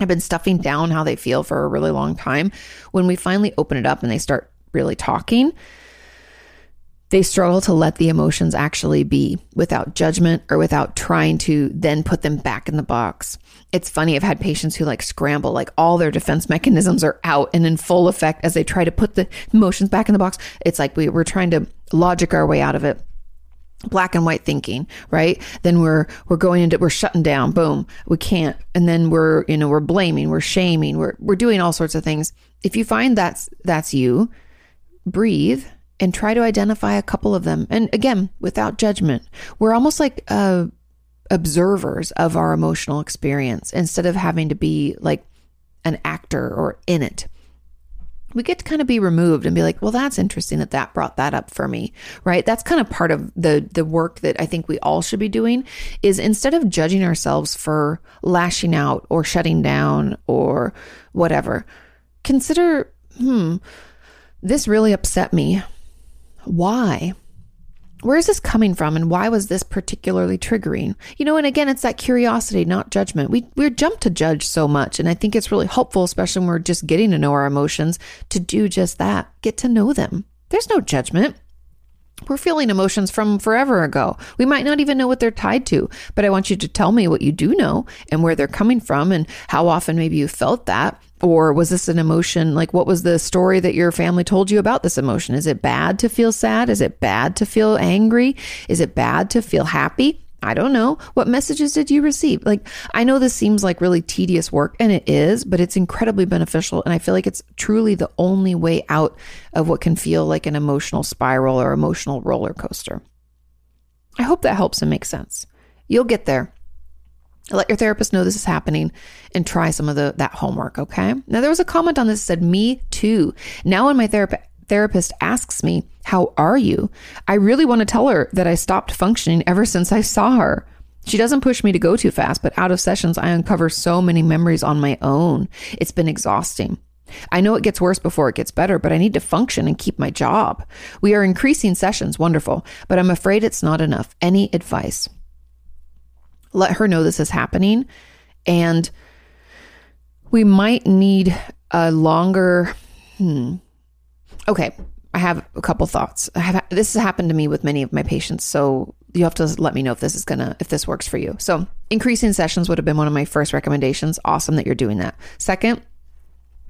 have been stuffing down how they feel for a really long time. When we finally open it up and they start really talking, they struggle to let the emotions actually be without judgment or without trying to then put them back in the box. It's funny, I've had patients who like scramble, like all their defense mechanisms are out and in full effect as they try to put the emotions back in the box. It's like we, we're trying to logic our way out of it black and white thinking right? Then we're we're going into we're shutting down. Boom. We can't. And then we're you know we're blaming we're shaming we're we're doing all sorts of things. If you find that's that's you breathe and try to identify a couple of them. And again without judgment. We're almost like uh observers of our emotional experience instead of having to be like an actor or in it we get to kind of be removed and be like, well, that's interesting that that brought that up for me, right? That's kind of part of the the work that I think we all should be doing is instead of judging ourselves for lashing out or shutting down or whatever, consider, hmm, this really upset me. Why? Where is this coming from and why was this particularly triggering? You know and again it's that curiosity not judgment. We we're jumped to judge so much and i think it's really helpful especially when we're just getting to know our emotions to do just that get to know them. There's no judgment. We're feeling emotions from forever ago. We might not even know what they're tied to, but I want you to tell me what you do know and where they're coming from and how often maybe you felt that or was this an emotion? Like, what was the story that your family told you about this emotion? Is it bad to feel sad? Is it bad to feel angry? Is it bad to feel happy? I don't know. What messages did you receive? Like, I know this seems like really tedious work, and it is, but it's incredibly beneficial. And I feel like it's truly the only way out of what can feel like an emotional spiral or emotional roller coaster. I hope that helps and makes sense. You'll get there. Let your therapist know this is happening and try some of the that homework, okay? Now there was a comment on this that said me too. Now when my therapist therapist asks me, "How are you?" I really want to tell her that I stopped functioning ever since I saw her. She doesn't push me to go too fast, but out of sessions I uncover so many memories on my own. It's been exhausting. I know it gets worse before it gets better, but I need to function and keep my job. We are increasing sessions, wonderful, but I'm afraid it's not enough. Any advice? Let her know this is happening. And we might need a longer. Hmm. Okay, I have a couple thoughts. Have this has happened to me with many of my patients, so you have to let me know if this is gonna if this works for you. So increasing sessions would have been one of my first recommendations. Awesome that you're doing that. Second,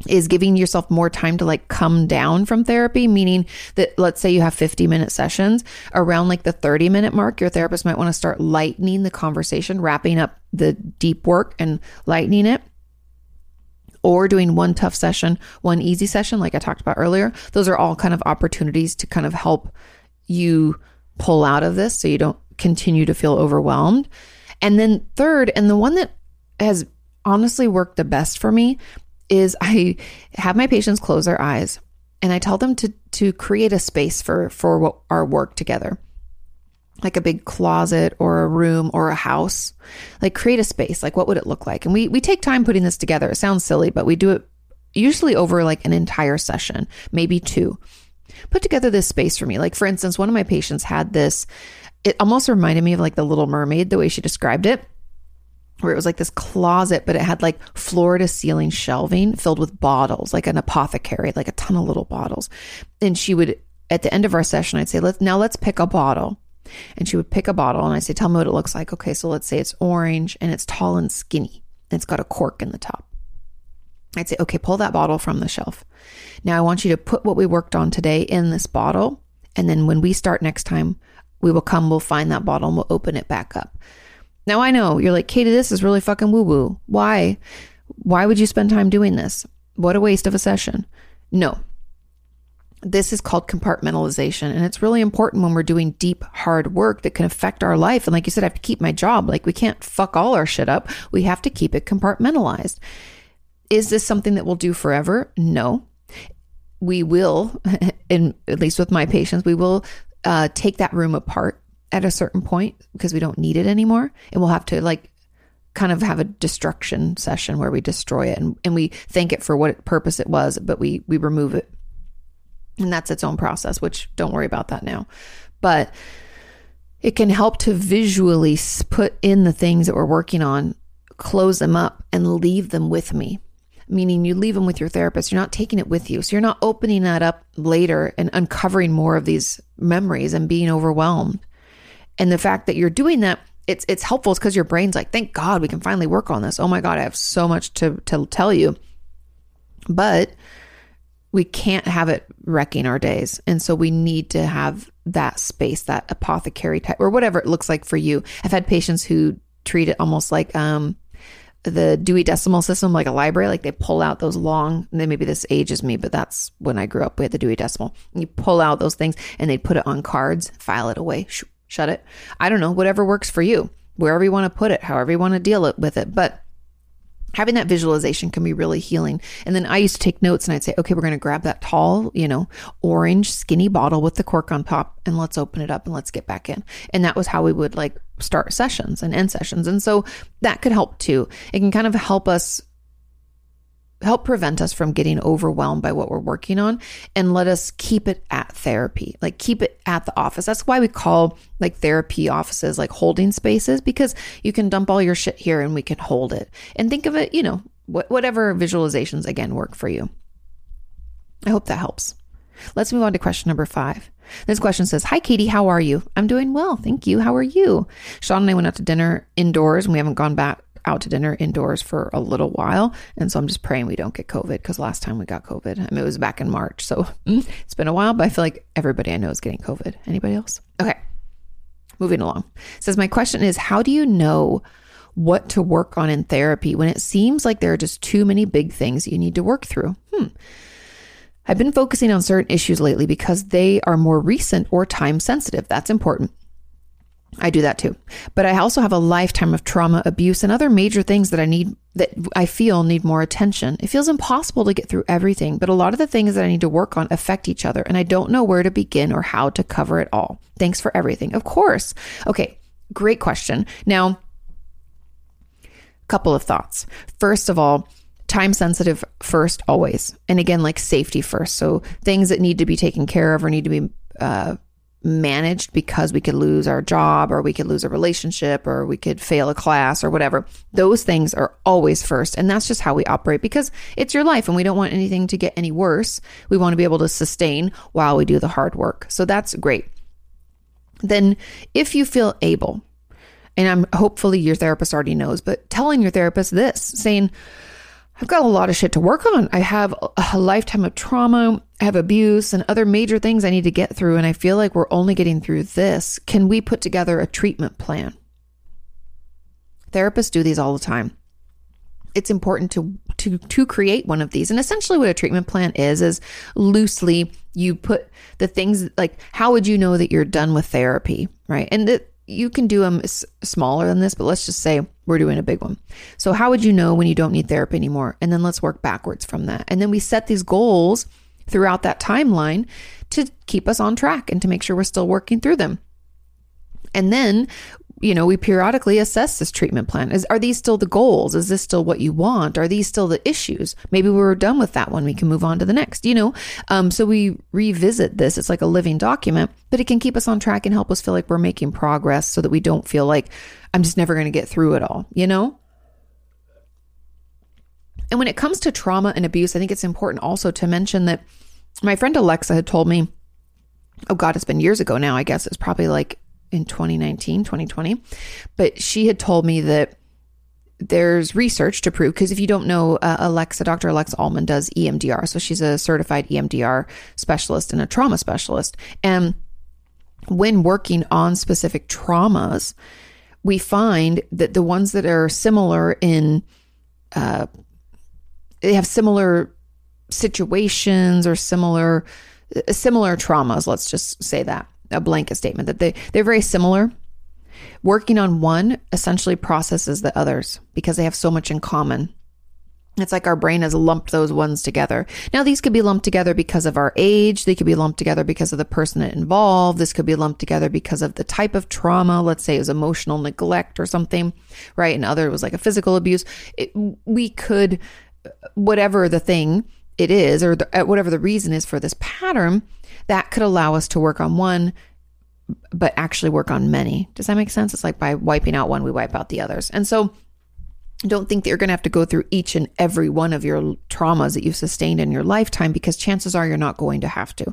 is giving yourself more time to like come down from therapy, meaning that let's say you have 50 minute sessions around like the 30 minute mark, your therapist might want to start lightening the conversation, wrapping up the deep work and lightening it. Or doing one tough session, one easy session, like I talked about earlier. Those are all kind of opportunities to kind of help you pull out of this so you don't continue to feel overwhelmed. And then, third, and the one that has honestly worked the best for me is I have my patients close their eyes and I tell them to to create a space for for our work together. Like a big closet or a room or a house. Like create a space. Like what would it look like? And we we take time putting this together. It sounds silly, but we do it usually over like an entire session, maybe two. Put together this space for me. Like for instance, one of my patients had this it almost reminded me of like the little mermaid the way she described it where it was like this closet, but it had like floor to ceiling shelving filled with bottles, like an apothecary, like a ton of little bottles. And she would, at the end of our session, I'd say, let's now let's pick a bottle. And she would pick a bottle and I say, tell me what it looks like. Okay, so let's say it's orange and it's tall and skinny. And it's got a cork in the top. I'd say, okay, pull that bottle from the shelf. Now I want you to put what we worked on today in this bottle. And then when we start next time, we will come, we'll find that bottle and we'll open it back up. Now I know you're like, Kati, this is really fucking woo woo. Why? Why would you spend time doing this? What a waste of a session. No. This is called compartmentalization. And it's really important when we're doing deep, hard work that can affect our life. And like you said, I have to keep my job. Like we can't fuck all our shit up. We have to keep it compartmentalized. Is this something that we'll do forever? No. We will, (laughs) in, at least with my patients, we will uh, take that room apart at a certain point because we don't need it anymore and we'll have to like kind of have a destruction session where we destroy it and, and we thank it for what purpose it was but we we remove it and that's its own process which don't worry about that now but it can help to visually put in the things that we're working on close them up and leave them with me meaning you leave them with your therapist. You're not taking it with you. So you're not opening that up later and uncovering more of these memories and being overwhelmed. And the fact that you're doing that, it's it's helpful. Because your brain's like, thank God we can finally work on this. Oh my God, I have so much to to tell you. But we can't have it wrecking our days. And so we need to have that space, that apothecary type, or whatever it looks like for you. I've had patients who treat it almost like um, the Dewey Decimal System, like a library. Like they pull out those long, and then maybe this ages me, but that's when I grew up. We had the Dewey Decimal. You pull out those things and they put it on cards, file it away, shut it. I don't know, whatever works for you, wherever you want to put it, however you want to deal it with it. But having that visualization can be really healing. And then I used to take notes and I'd say, okay, we're going to grab that tall, you know, orange skinny bottle with the cork on top and let's open it up and let's get back in. And that was how we would like start sessions and end sessions. And so that could help too. It can kind of help us help prevent us from getting overwhelmed by what we're working on and let us keep it at therapy like keep it at the office that's why we call like therapy offices like holding spaces because you can dump all your shit here and we can hold it and think of it you know whatever visualizations again work for you i hope that helps let's move on to question number five this question says, Hi, Kati, how are you? I'm doing well. Thank you. How are you? Sean and I went out to dinner indoors and we haven't gone back out to dinner indoors for a little while. And so I'm just praying we don't get COVID because last time we got COVID, I mean, it was back in March. So it's been a while, but I feel like everybody I know is getting COVID. Anybody else? Okay. Moving along. It says, My question is, how do you know what to work on in therapy when it seems like there are just too many big things you need to work through? Hmm. I've been focusing on certain issues lately because they are more recent or time sensitive. That's important. I do that too. But I also have a lifetime of trauma, abuse, and other major things that I need, that I feel need more attention. It feels impossible to get through everything, but a lot of the things that I need to work on affect each other, and I don't know where to begin or how to cover it all. Thanks for everything. Of course. Okay, great question. Now, couple of thoughts. First of all, time sensitive first, always. And again, like safety first. So things that need to be taken care of or need to be, uh, managed because we could lose our job or we could lose a relationship or we could fail a class or whatever. Those things are always first. And that's just how we operate because it's your life and we don't want anything to get any worse. We want to be able to sustain while we do the hard work. So that's great. Then, if you feel able, and I'm hopefully your therapist already knows, but telling your therapist this, saying, I've got a lot of shit to work on. I have a lifetime of trauma. I have abuse and other major things I need to get through. And I feel like we're only getting through this. Can we put together a treatment plan? Therapists do these all the time. It's important to, to, to create one of these. And essentially what a treatment plan is, is loosely you put the things like, how would you know that you're done with therapy? Right. And that you can do them smaller than this, but let's just say we're doing a big one. So, how would you know when you don't need therapy anymore? And then let's work backwards from that. And then we set these goals throughout that timeline to keep us on track and to make sure we're still working through them. And then you know, we periodically assess this treatment plan. Is are these still the goals? Is this still what you want? Are these still the issues? Maybe we are done with that one. We can move on to the next. You know, um, so we revisit this. It's like a living document, but it can keep us on track and help us feel like we're making progress, so that we don't feel like I'm just never going to get through it all. You know. And when it comes to trauma and abuse, I think it's important also to mention that my friend Alexa had told me, oh God, it's been years ago now. I guess it's probably like in 2019, 2020. But she had told me that there's research to prove because if you don't know uh, Alexa, Dr. Alexa Altman does EMDR. So she's a certified EMDR specialist and a trauma specialist. And when working on specific traumas, we find that the ones that are similar in, uh, they have similar situations or similar similar traumas. Let's just say that a blanket statement that they they're very similar. Working on one essentially processes the others because they have so much in common. It's like our brain has lumped those ones together. Now, these could be lumped together because of our age. They could be lumped together because of the person involved. This could be lumped together because of the type of trauma. Let's say it was emotional neglect or something, right? And other was like a physical abuse. It, we could, whatever the thing it is, or the, whatever the reason is for this pattern, that could allow us to work on one, but actually work on many. Does that make sense? It's like by wiping out one, we wipe out the others. And so don't think that you're going to have to go through each and every one of your traumas that you've sustained in your lifetime because chances are you're not going to have to.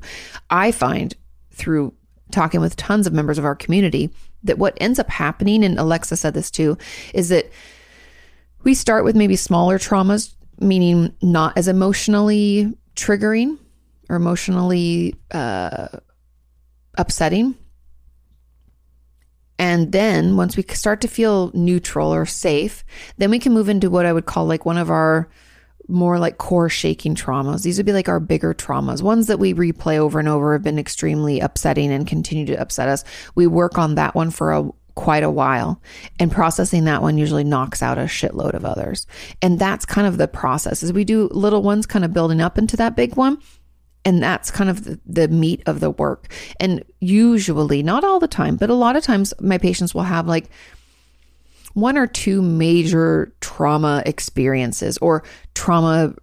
I find through talking with tons of members of our community that what ends up happening, and Alexa said this too, is that we start with maybe smaller traumas, meaning not as emotionally triggering or emotionally uh, upsetting. And then once we start to feel neutral or safe, then we can move into what I would call like one of our more like core shaking traumas. These would be like our bigger traumas, ones that we replay over and over have been extremely upsetting and continue to upset us. We work on that one for a quite a while and processing that one usually knocks out a shitload of others. And that's kind of the process is we do little ones kind of building up into that big one. And that's kind of the, the meat of the work. And usually, not all the time, but a lot of times my patients will have like one or two major trauma experiences or trauma,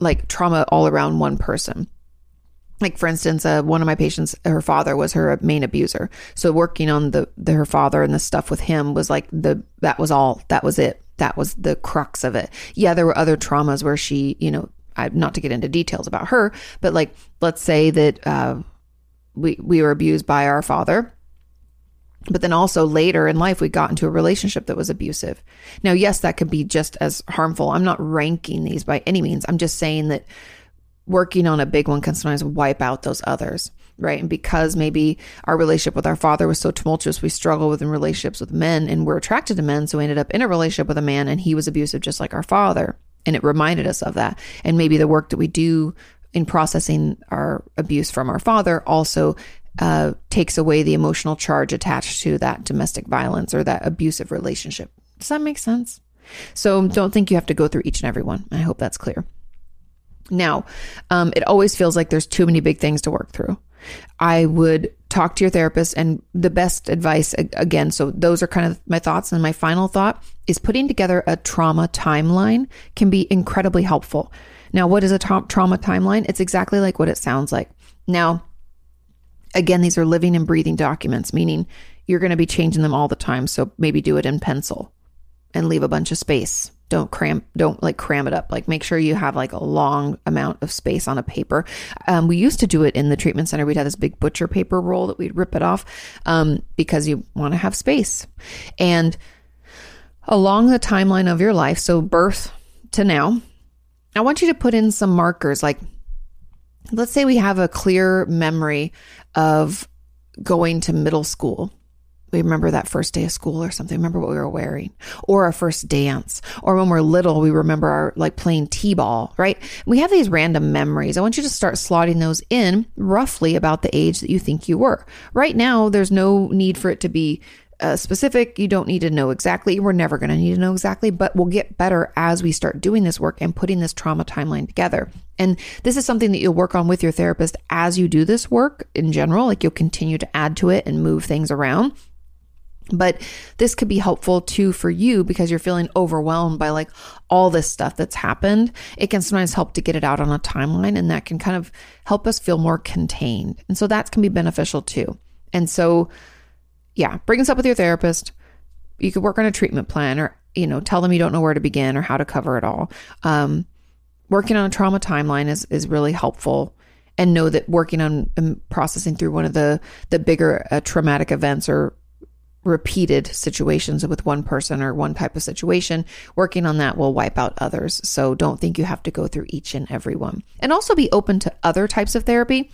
like trauma all around one person. Like for instance, uh, one of my patients, her father was her main abuser. So working on the, the her father and the stuff with him was like the that was all that was it. That was the crux of it. Yeah, there were other traumas where she, you know, I, not to get into details about her, but like let's say that uh, we we were abused by our father, but then also later in life we got into a relationship that was abusive. Now, yes, that could be just as harmful. I'm not ranking these by any means. I'm just saying that working on a big one can sometimes wipe out those others, right? And because maybe our relationship with our father was so tumultuous, we struggle with in relationships with men and we're attracted to men. So we ended up in a relationship with a man and he was abusive just like our father. And it reminded us of that. And maybe the work that we do in processing our abuse from our father also uh, takes away the emotional charge attached to that domestic violence or that abusive relationship. Does that make sense? So don't think you have to go through each and every one. I hope that's clear. Now, um, it always feels like there's too many big things to work through. I would talk to your therapist, and the best advice, again, so those are kind of my thoughts. And my final thought is putting together a trauma timeline can be incredibly helpful. Now, what is a tra- trauma timeline? It's exactly like what it sounds like. Now, again, these are living and breathing documents, meaning you're going to be changing them all the time. So maybe do it in pencil and leave a bunch of space don't cram don't like cram it up. Like make sure you have like a long amount of space on a paper. Um, we used to do it in the treatment center. We'd have this big butcher paper roll that we'd rip it off um, because you want to have space. And along the timeline of your life so birth to now i want you to put in some markers. Like let's say we have a clear memory of going to middle school we remember that first day of school or something. Remember what we were wearing or our first dance. Or when we're little, we remember our like playing t-ball, right? We have these random memories. I want you to start slotting those in roughly about the age that you think you were. Right now, there's no need for it to be uh, specific. You don't need to know exactly. We're never going to need to know exactly, but we'll get better as we start doing this work and putting this trauma timeline together. And this is something that you'll work on with your therapist as you do this work in general. Like you'll continue to add to it and move things around. But this could be helpful too for you because you're feeling overwhelmed by like all this stuff that's happened. It can sometimes help to get it out on a timeline and that can kind of help us feel more contained. And so that can be beneficial too. And so, yeah, bring this up with your therapist. You could work on a treatment plan or, you know, tell them you don't know where to begin or how to cover it all. Um, working on a trauma timeline is, is really helpful and know that working on um, processing through one of the the bigger uh, traumatic events or repeated situations with one person or one type of situation, working on that will wipe out others. So don't think you have to go through each and every one. And also be open to other types of therapy.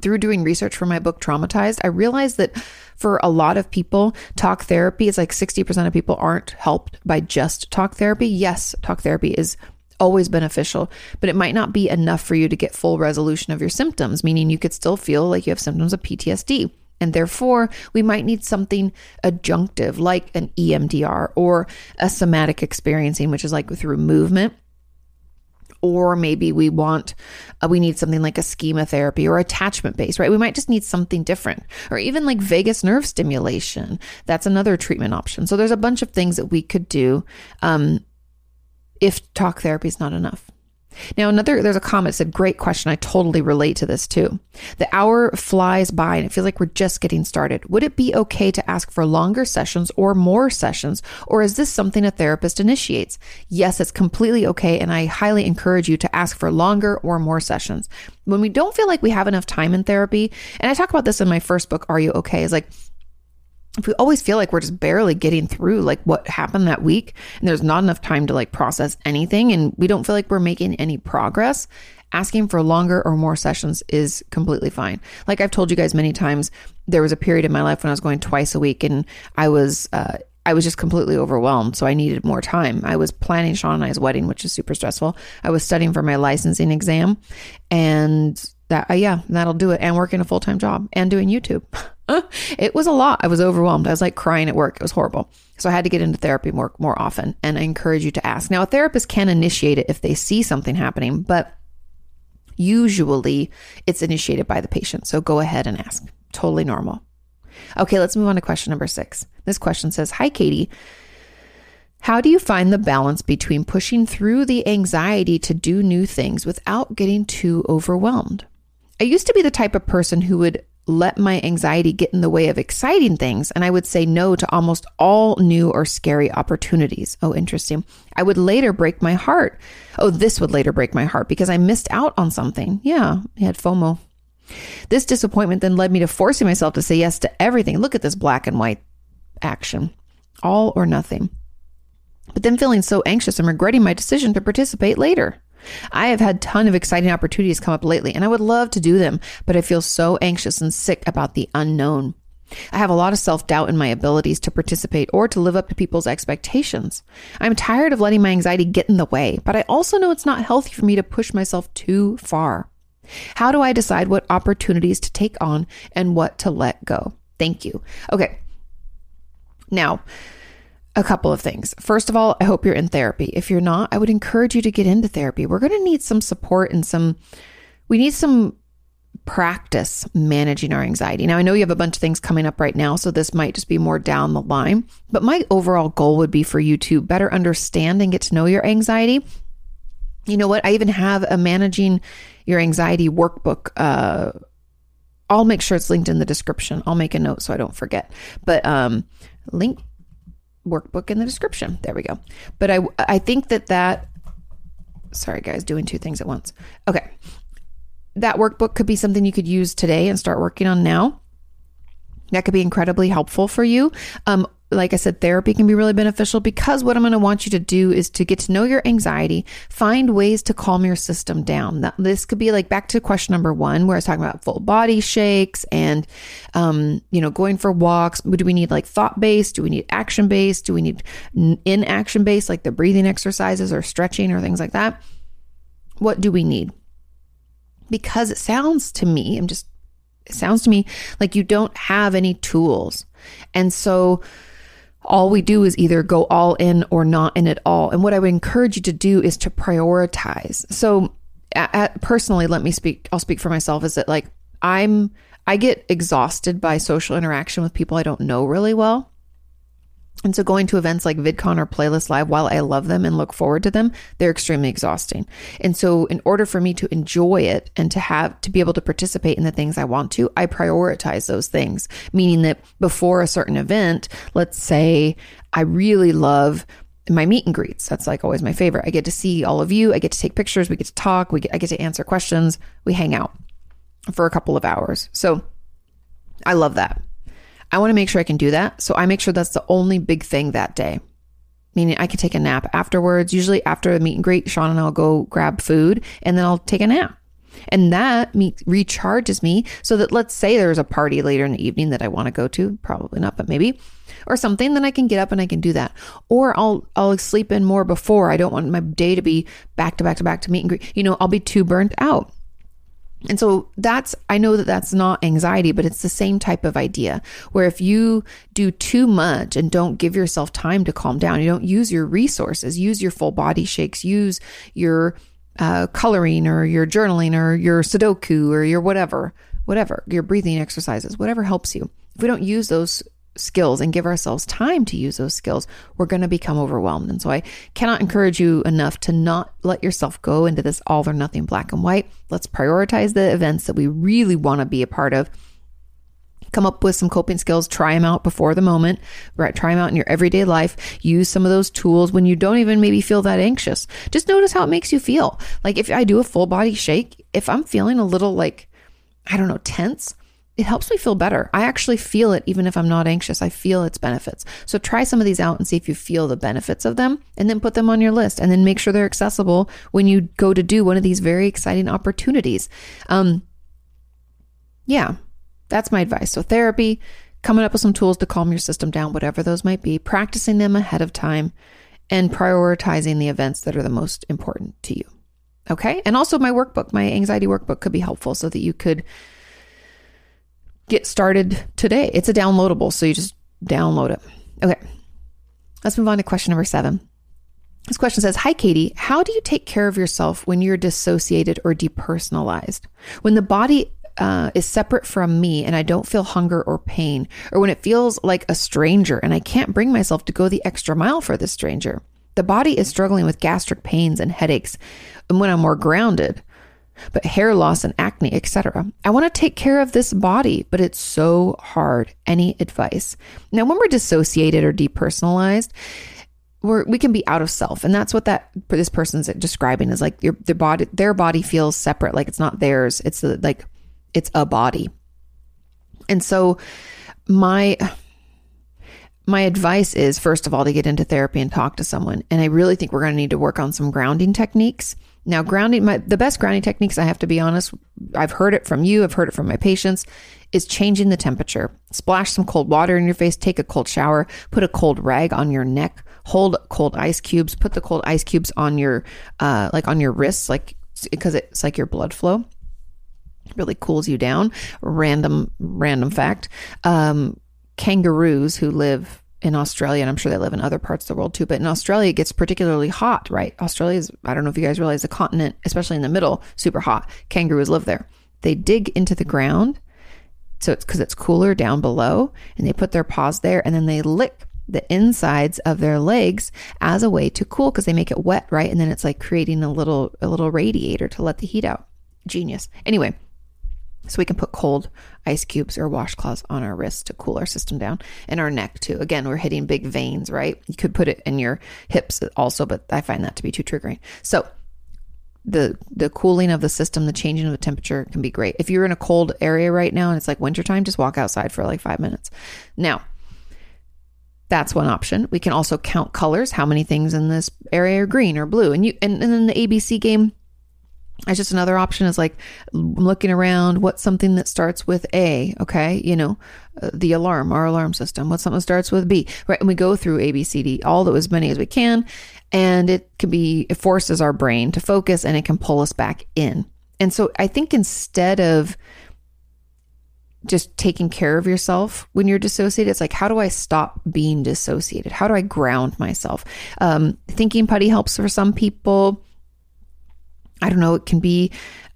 Through doing research for my book Traumatized, I realized that for a lot of people, talk therapy is like 60% of people aren't helped by just talk therapy. Yes, talk therapy is always beneficial, but it might not be enough for you to get full resolution of your symptoms, meaning you could still feel like you have symptoms of PTSD. And therefore, we might need something adjunctive like an EMDR or a somatic experiencing, which is like through movement. Or maybe we want, uh, we need something like a schema therapy or attachment based, right? We might just need something different, or even like vagus nerve stimulation. That's another treatment option. So there's a bunch of things that we could do um, if talk therapy is not enough. Now, another, there's a comment said, great question. I totally relate to this too. The hour flies by and it feels like we're just getting started. Would it be okay to ask for longer sessions or more sessions? Or is this something a therapist initiates? Yes, it's completely okay. And I highly encourage you to ask for longer or more sessions. When we don't feel like we have enough time in therapy, and I talk about this in my first book, Are You Okay? Is like, if we always feel like we're just barely getting through like what happened that week and there's not enough time to like process anything and we don't feel like we're making any progress asking for longer or more sessions is completely fine like i've told you guys many times there was a period in my life when i was going twice a week and i was uh, I was just completely overwhelmed. So I needed more time. I was planning Sean and I's wedding, which is super stressful. I was studying for my licensing exam and that, uh, yeah, that'll do it. And working a full time job and doing YouTube. (laughs) (laughs) it was a lot. I was overwhelmed. I was like crying at work. It was horrible. So I had to get into therapy more more often. And I encourage you to ask. Now, a therapist can initiate it if they see something happening, but usually it's initiated by the patient. So go ahead and ask. Totally normal. Okay, let's move on to question number six. This question says Hi, Kati. How do you find the balance between pushing through the anxiety to do new things without getting too overwhelmed? I used to be the type of person who would let my anxiety get in the way of exciting things, and I would say no to almost all new or scary opportunities. Oh, interesting. I would later break my heart. Oh, this would later break my heart because I missed out on something. Yeah, I had FOMO. This disappointment then led me to forcing myself to say yes to everything. Look at this black and white action all or nothing. But then feeling so anxious and regretting my decision to participate later. I have had ton of exciting opportunities come up lately and I would love to do them, but I feel so anxious and sick about the unknown. I have a lot of self doubt in my abilities to participate or to live up to people's expectations. I'm tired of letting my anxiety get in the way, but I also know it's not healthy for me to push myself too far. How do I decide what opportunities to take on and what to let go? Thank you. Okay. Now, a couple of things. First of all, I hope you're in therapy. If you're not, I would encourage you to get into therapy. We're going to need some support and some, we need some practice managing our anxiety. Now, I know you have a bunch of things coming up right now, so this might just be more down the line, but my overall goal would be for you to better understand and get to know your anxiety. You know what? I even have a managing your anxiety workbook. Uh, I'll make sure it's linked in the description. I'll make a note so I don't forget. But um, link workbook in the description. There we go. But I I think that that sorry guys, doing two things at once. Okay. That workbook could be something you could use today and start working on now. That could be incredibly helpful for you. Um, like I said, therapy can be really beneficial because what I'm going to want you to do is to get to know your anxiety, find ways to calm your system down. That, this could be like back to question number one, where I was talking about full body shakes and, um, you know, going for walks. Do we need like thought based? Do we need action based? Do we need in action based, like the breathing exercises or stretching or things like that? What do we need? Because it sounds to me, I'm just, it sounds to me like you don't have any tools. And so, all we do is either go all in or not in at all. And what I would encourage you to do is to prioritize. So, at, personally, let me speak, I'll speak for myself is that like I'm, I get exhausted by social interaction with people I don't know really well. And so going to events like VidCon or Playlist Live, while I love them and look forward to them, they're extremely exhausting. And so in order for me to enjoy it and to have to be able to participate in the things I want to, I prioritize those things. Meaning that before a certain event, let's say I really love my meet and greets. That's like always my favorite. I get to see all of you. I get to take pictures. We get to talk. We get, I get to answer questions. We hang out for a couple of hours. So I love that. I want to make sure I can do that. So I make sure that's the only big thing that day. Meaning I can take a nap afterwards. Usually after a meet and greet, Sean and I'll go grab food and then I'll take a nap. And that me recharges me so that let's say there's a party later in the evening that I want to go to, probably not, but maybe, or something, then I can get up and I can do that. Or I'll I'll sleep in more before. I don't want my day to be back to back to back to meet and greet. You know, I'll be too burnt out. And so that's, I know that that's not anxiety, but it's the same type of idea where if you do too much and don't give yourself time to calm down, you don't use your resources, use your full body shakes, use your uh, coloring or your journaling or your Sudoku or your whatever, whatever, your breathing exercises, whatever helps you. If we don't use those skills and give ourselves time to use those skills, we're going to become overwhelmed. And so I cannot encourage you enough to not let yourself go into this all or nothing black and white. Let's prioritize the events that we really want to be a part of. Come up with some coping skills, try them out before the moment, right? Try them out in your everyday life. Use some of those tools when you don't even maybe feel that anxious. Just notice how it makes you feel. Like if I do a full body shake, if I'm feeling a little like, I don't know, tense, it helps me feel better. I actually feel it even if I'm not anxious. I feel its benefits. So try some of these out and see if you feel the benefits of them and then put them on your list and then make sure they're accessible when you go to do one of these very exciting opportunities. Um yeah, that's my advice. So therapy, coming up with some tools to calm your system down, whatever those might be, practicing them ahead of time and prioritizing the events that are the most important to you. Okay? And also my workbook, my anxiety workbook could be helpful so that you could get started today. It's a downloadable, so you just download it. Okay. Let's move on to question number seven. This question says Hi, Kati. How do you take care of yourself when you're dissociated or depersonalized? When the body uh, is separate from me and I don't feel hunger or pain, or when it feels like a stranger and I can't bring myself to go the extra mile for this stranger. The body is struggling with gastric pains and headaches, and when I'm more grounded, but hair loss and acne, etc. I want to take care of this body, but it's so hard. Any advice? Now, when we're dissociated or depersonalized, we're, we can be out of self, and that's what that this person's describing is like your their body their body feels separate, like it's not theirs. It's a, like it's a body, and so my my advice is first of all to get into therapy and talk to someone, and I really think we're going to need to work on some grounding techniques now, grounding, my, the best grounding techniques, I have to be honest, I've heard it from you, I've heard it from my patients, is changing the temperature. Splash some cold water in your face, take a cold shower, put a cold rag on your neck, hold cold ice cubes, put the cold ice cubes on your, uh, like on your wrists, like, because it's like your blood flow. really cools you down. Random, random fact. Um, kangaroos who live in Australia, and I'm sure they live in other parts of the world too, but in Australia, it gets particularly hot, right? Australia is, I don't know if you guys realize, the continent, especially in the middle, super hot. Kangaroos live there. They dig into the ground. So it's because it's cooler down below, and they put their paws there and then they lick the insides of their legs as a way to cool because they make it wet, right? And then it's like creating a little a little radiator to let the heat out. Genius. Anyway, so we can put cold ice cubes or washcloths on our wrists to cool our system down and our neck too. Again, we're hitting big veins, right? You could put it in your hips also, but I find that to be too triggering. So the the cooling of the system, the changing of the temperature can be great. If you're in a cold area right now and it's like wintertime, just walk outside for like five minutes. Now, that's one option. We can also count colors, how many things in this area are green or blue. And you and, and then the ABC game it's just another option is like looking around what's something that starts with a okay you know uh, the alarm our alarm system what's something that starts with b right and we go through a b c d all that as many as we can and it can be it forces our brain to focus and it can pull us back in and so i think instead of just taking care of yourself when you're dissociated. It's like, how do I stop being dissociated? How do I ground myself? Um, thinking putty helps for some people. Don't know, it can be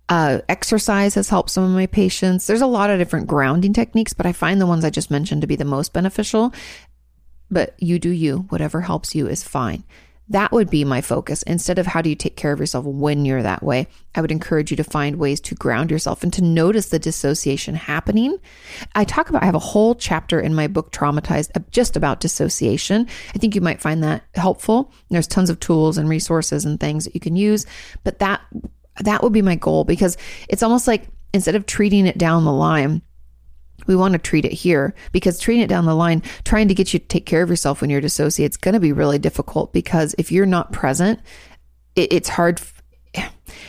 uh, exercise has helped some of my patients. There's a lot of different grounding techniques, but I find the ones I just mentioned to be the most beneficial. But you do you, whatever helps you is fine. That would be my focus. Instead of how do you take care of yourself when you're that way, I would encourage you to find ways to ground yourself and to notice the dissociation happening. I talk about, I have a whole chapter in my book, Traumatized, just about dissociation. I think you might find that helpful. There's tons of tools and resources and things that you can use, but that, that would be my goal because it's almost like instead of treating it down the line, we want to treat it here because treating it down the line, trying to get you to take care of yourself when you're dissociated, it's going to be really difficult because if you're not present, it, it's hard.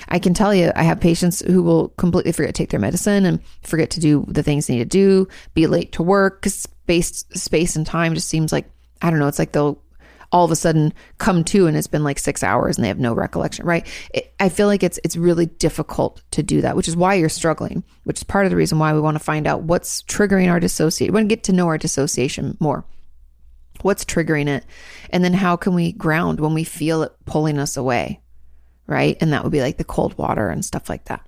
I can tell you, I have patients who will completely forget to take their medicine and forget to do the things they need to do, be late to work because space, space and time just seems like, I don't know, it's like they'll all of a sudden come to and it's been like six hours and they have no recollection, right? It, I feel like it's it's really difficult to do that, which is why you're struggling, which is part of the reason why we want to find out what's triggering our dissociation. We want to get to know our dissociation more. What's triggering it? And then how can we ground when we feel it pulling us away, right? And that would be like the cold water and stuff like that.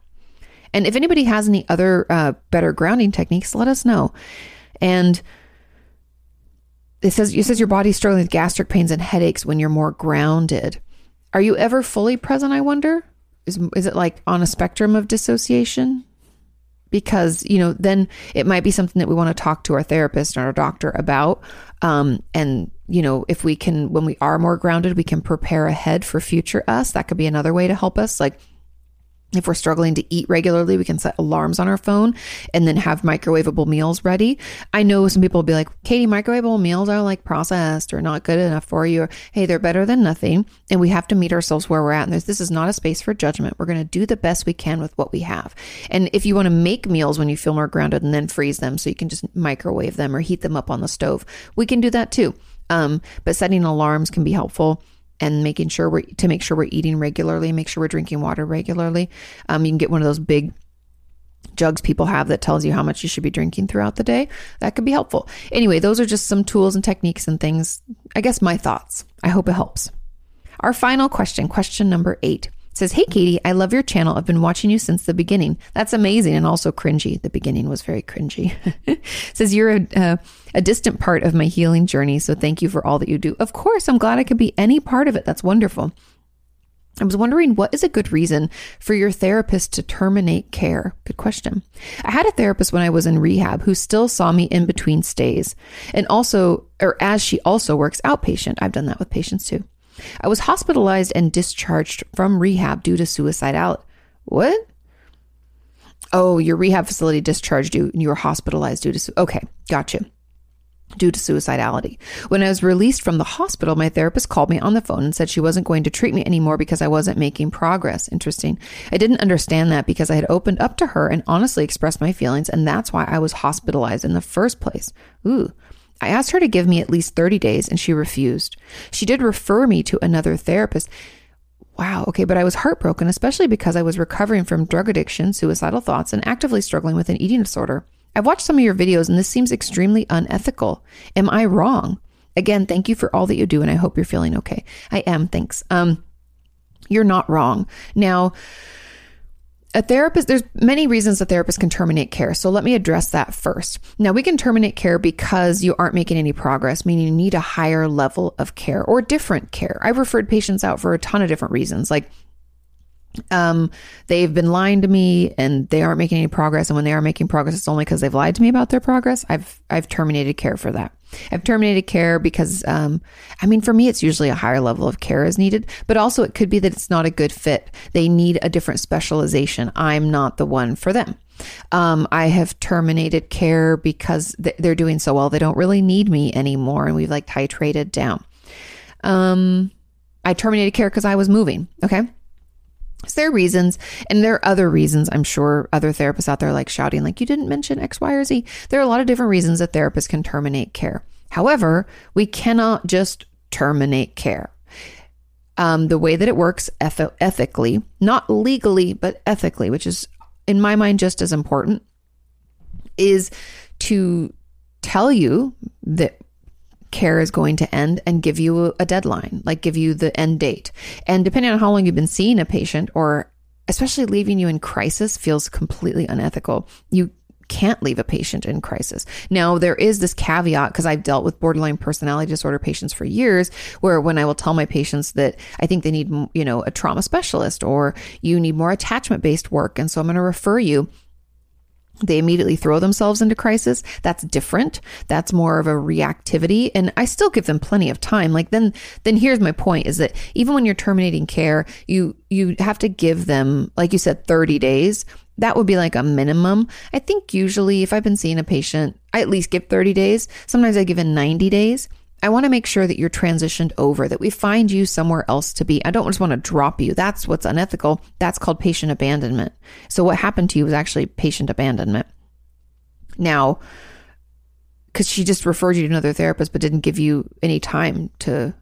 And if anybody has any other uh, better grounding techniques, let us know. And it says it says your body's struggling with gastric pains and headaches when you're more grounded. Are you ever fully present? I wonder. Is is it like on a spectrum of dissociation? Because you know, then it might be something that we want to talk to our therapist or our doctor about. Um, and you know, if we can, when we are more grounded, we can prepare ahead for future us. That could be another way to help us. Like if we're struggling to eat regularly, we can set alarms on our phone and then have microwavable meals ready. I know some people will be like, Kati, microwavable meals are like processed or not good enough for you. Or, hey, they're better than nothing. And we have to meet ourselves where we're at. And this is not a space for judgment. We're going to do the best we can with what we have. And if you want to make meals when you feel more grounded and then freeze them so you can just microwave them or heat them up on the stove, we can do that too. Um, but setting alarms can be helpful and making sure we're to make sure we're eating regularly, make sure we're drinking water regularly. Um, you can get one of those big jugs people have that tells you how much you should be drinking throughout the day. That could be helpful. Anyway, those are just some tools and techniques and things. I guess my thoughts. I hope it helps. Our final question, question number eight says, Hey, Kati, I love your channel. I've been watching you since the beginning. That's amazing and also cringy. The beginning was very cringy. (laughs) says, You're a, uh, a distant part of my healing journey. So thank you for all that you do. Of course, I'm glad I could be any part of it. That's wonderful. I was wondering what is a good reason for your therapist to terminate care? Good question. I had a therapist when I was in rehab who still saw me in between stays and also, or as she also works outpatient. I've done that with patients too. I was hospitalized and discharged from rehab due to suicidality. What? Oh, your rehab facility discharged you and you were hospitalized due to. Okay, gotcha. Due to suicidality. When I was released from the hospital, my therapist called me on the phone and said she wasn't going to treat me anymore because I wasn't making progress. Interesting. I didn't understand that because I had opened up to her and honestly expressed my feelings, and that's why I was hospitalized in the first place. Ooh. I asked her to give me at least 30 days and she refused. She did refer me to another therapist. Wow, okay, but I was heartbroken, especially because I was recovering from drug addiction, suicidal thoughts, and actively struggling with an eating disorder. I've watched some of your videos and this seems extremely unethical. Am I wrong? Again, thank you for all that you do and I hope you're feeling okay. I am, thanks. Um you're not wrong. Now, a therapist, there's many reasons a therapist can terminate care. So let me address that first. Now, we can terminate care because you aren't making any progress, meaning you need a higher level of care or different care. I've referred patients out for a ton of different reasons, like um, they've been lying to me and they aren't making any progress. And when they are making progress, it's only because they've lied to me about their progress. I've I've terminated care for that. I've terminated care because, um, I mean, for me, it's usually a higher level of care is needed, but also it could be that it's not a good fit. They need a different specialization. I'm not the one for them. Um, I have terminated care because they're doing so well. They don't really need me anymore. And we've like titrated down. Um, I terminated care because I was moving. Okay. So there are reasons, and there are other reasons. I'm sure other therapists out there like shouting, like, you didn't mention X, Y, or Z. There are a lot of different reasons that therapists can terminate care. However, we cannot just terminate care. Um, the way that it works eth- ethically, not legally, but ethically, which is in my mind just as important, is to tell you that care is going to end and give you a deadline, like give you the end date. And depending on how long you've been seeing a patient or especially leaving you in crisis feels completely unethical. You can't leave a patient in crisis. Now, there is this caveat because I've dealt with borderline personality disorder patients for years where when I will tell my patients that I think they need, you know, a trauma specialist or you need more attachment based work. And so I'm going to refer you they immediately throw themselves into crisis. That's different. That's more of a reactivity. And I still give them plenty of time. Like then, then here's my point is that even when you're terminating care, you, you have to give them, like you said, 30 days. That would be like a minimum. I think usually if I've been seeing a patient, I at least give 30 days. Sometimes I give in 90 days. I want to make sure that you're transitioned over, that we find you somewhere else to be. I don't just want to drop you. That's what's unethical. That's called patient abandonment. So, what happened to you was actually patient abandonment. Now, because she just referred you to another therapist, but didn't give you any time to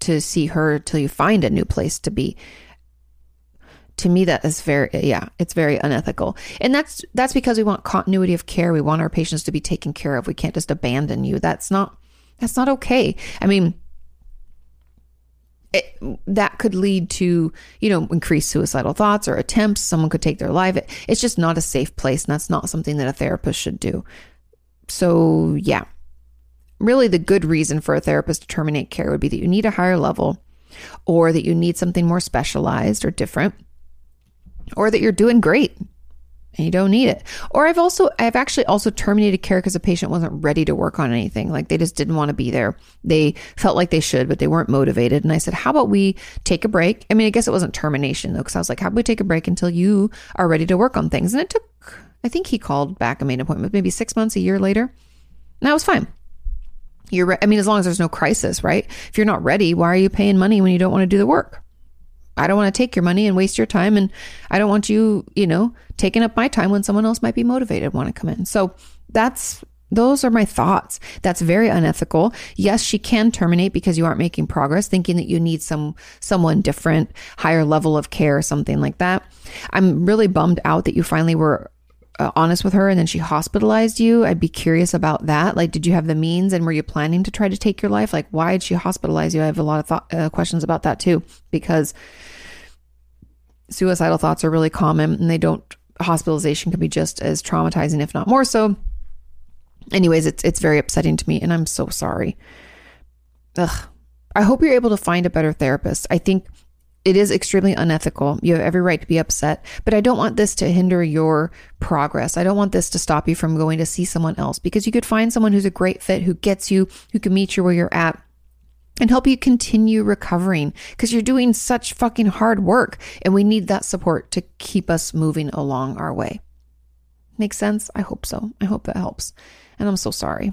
to see her till you find a new place to be to me that is very yeah it's very unethical and that's that's because we want continuity of care we want our patients to be taken care of we can't just abandon you that's not that's not okay. I mean, it, that could lead to, you know, increased suicidal thoughts or attempts. Someone could take their life. It, it's just not a safe place. And that's not something that a therapist should do. So, yeah. really the good reason for a therapist to terminate care would be that you need a higher level or that you need something more specialized or different or that you're doing great and you don't need it. Or I've also I've actually also terminated care because a patient wasn't ready to work on anything. Like they just didn't want to be there. They felt like they should, but they weren't motivated. And I said, "How about we take a break?" I mean, I guess it wasn't termination though, because I was like, "How about we take a break until you are ready to work on things?" And it took I think he called back made an appointment maybe 6 months a year later. And that was fine. You're re- I mean, as long as there's no crisis, right? If you're not ready, why are you paying money when you don't want to do the work? I don't want to take your money and waste your time. And I don't want you, you know, taking up my time when someone else might be motivated, want to come in. So that's, those are my thoughts. That's very unethical. Yes, she can terminate because you aren't making progress, thinking that you need some, someone different, higher level of care, something like that. I'm really bummed out that you finally were uh, honest with her and then she hospitalized you. I'd be curious about that. Like, did you have the means and were you planning to try to take your life? Like, why did she hospitalize you? I have a lot of thought, uh, questions about that too, because suicidal thoughts are really common and they don't, hospitalization can be just as traumatizing, if not more so. Anyways, it's, it's very upsetting to me and I'm so sorry. Ugh. I hope you're able to find a better therapist. I think it is extremely unethical. You have every right to be upset, but I don't want this to hinder your progress. I don't want this to stop you from going to see someone else because you could find someone who's a great fit, who gets you, who can meet you where you're at and help you continue recovering because you're doing such fucking hard work and we need that support to keep us moving along our way. Make sense? I hope so. I hope that helps. And I'm so sorry.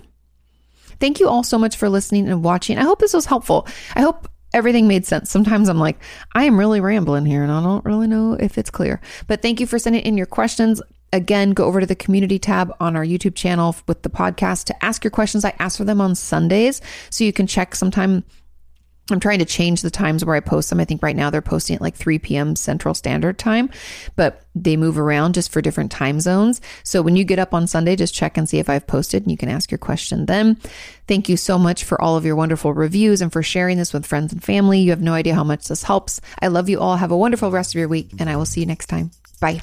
Thank you all so much for listening and watching. I hope this was helpful. I hope everything made sense. Sometimes I'm like, I am really rambling here and I don't really know if it's clear. But thank you for sending in your questions. Again, go over to the community tab on our YouTube channel with the podcast to ask your questions. I ask for them on Sundays. So you can check sometime I'm trying to change the times where I post them. I think right now they're posting at like 3 p.m. Central Standard Time, but they move around just for different time zones. So when you get up on Sunday, just check and see if I've posted and you can ask your question then. Thank you so much for all of your wonderful reviews and for sharing this with friends and family. You have no idea how much this helps. I love you all. Have a wonderful rest of your week and I will see you next time. Bye.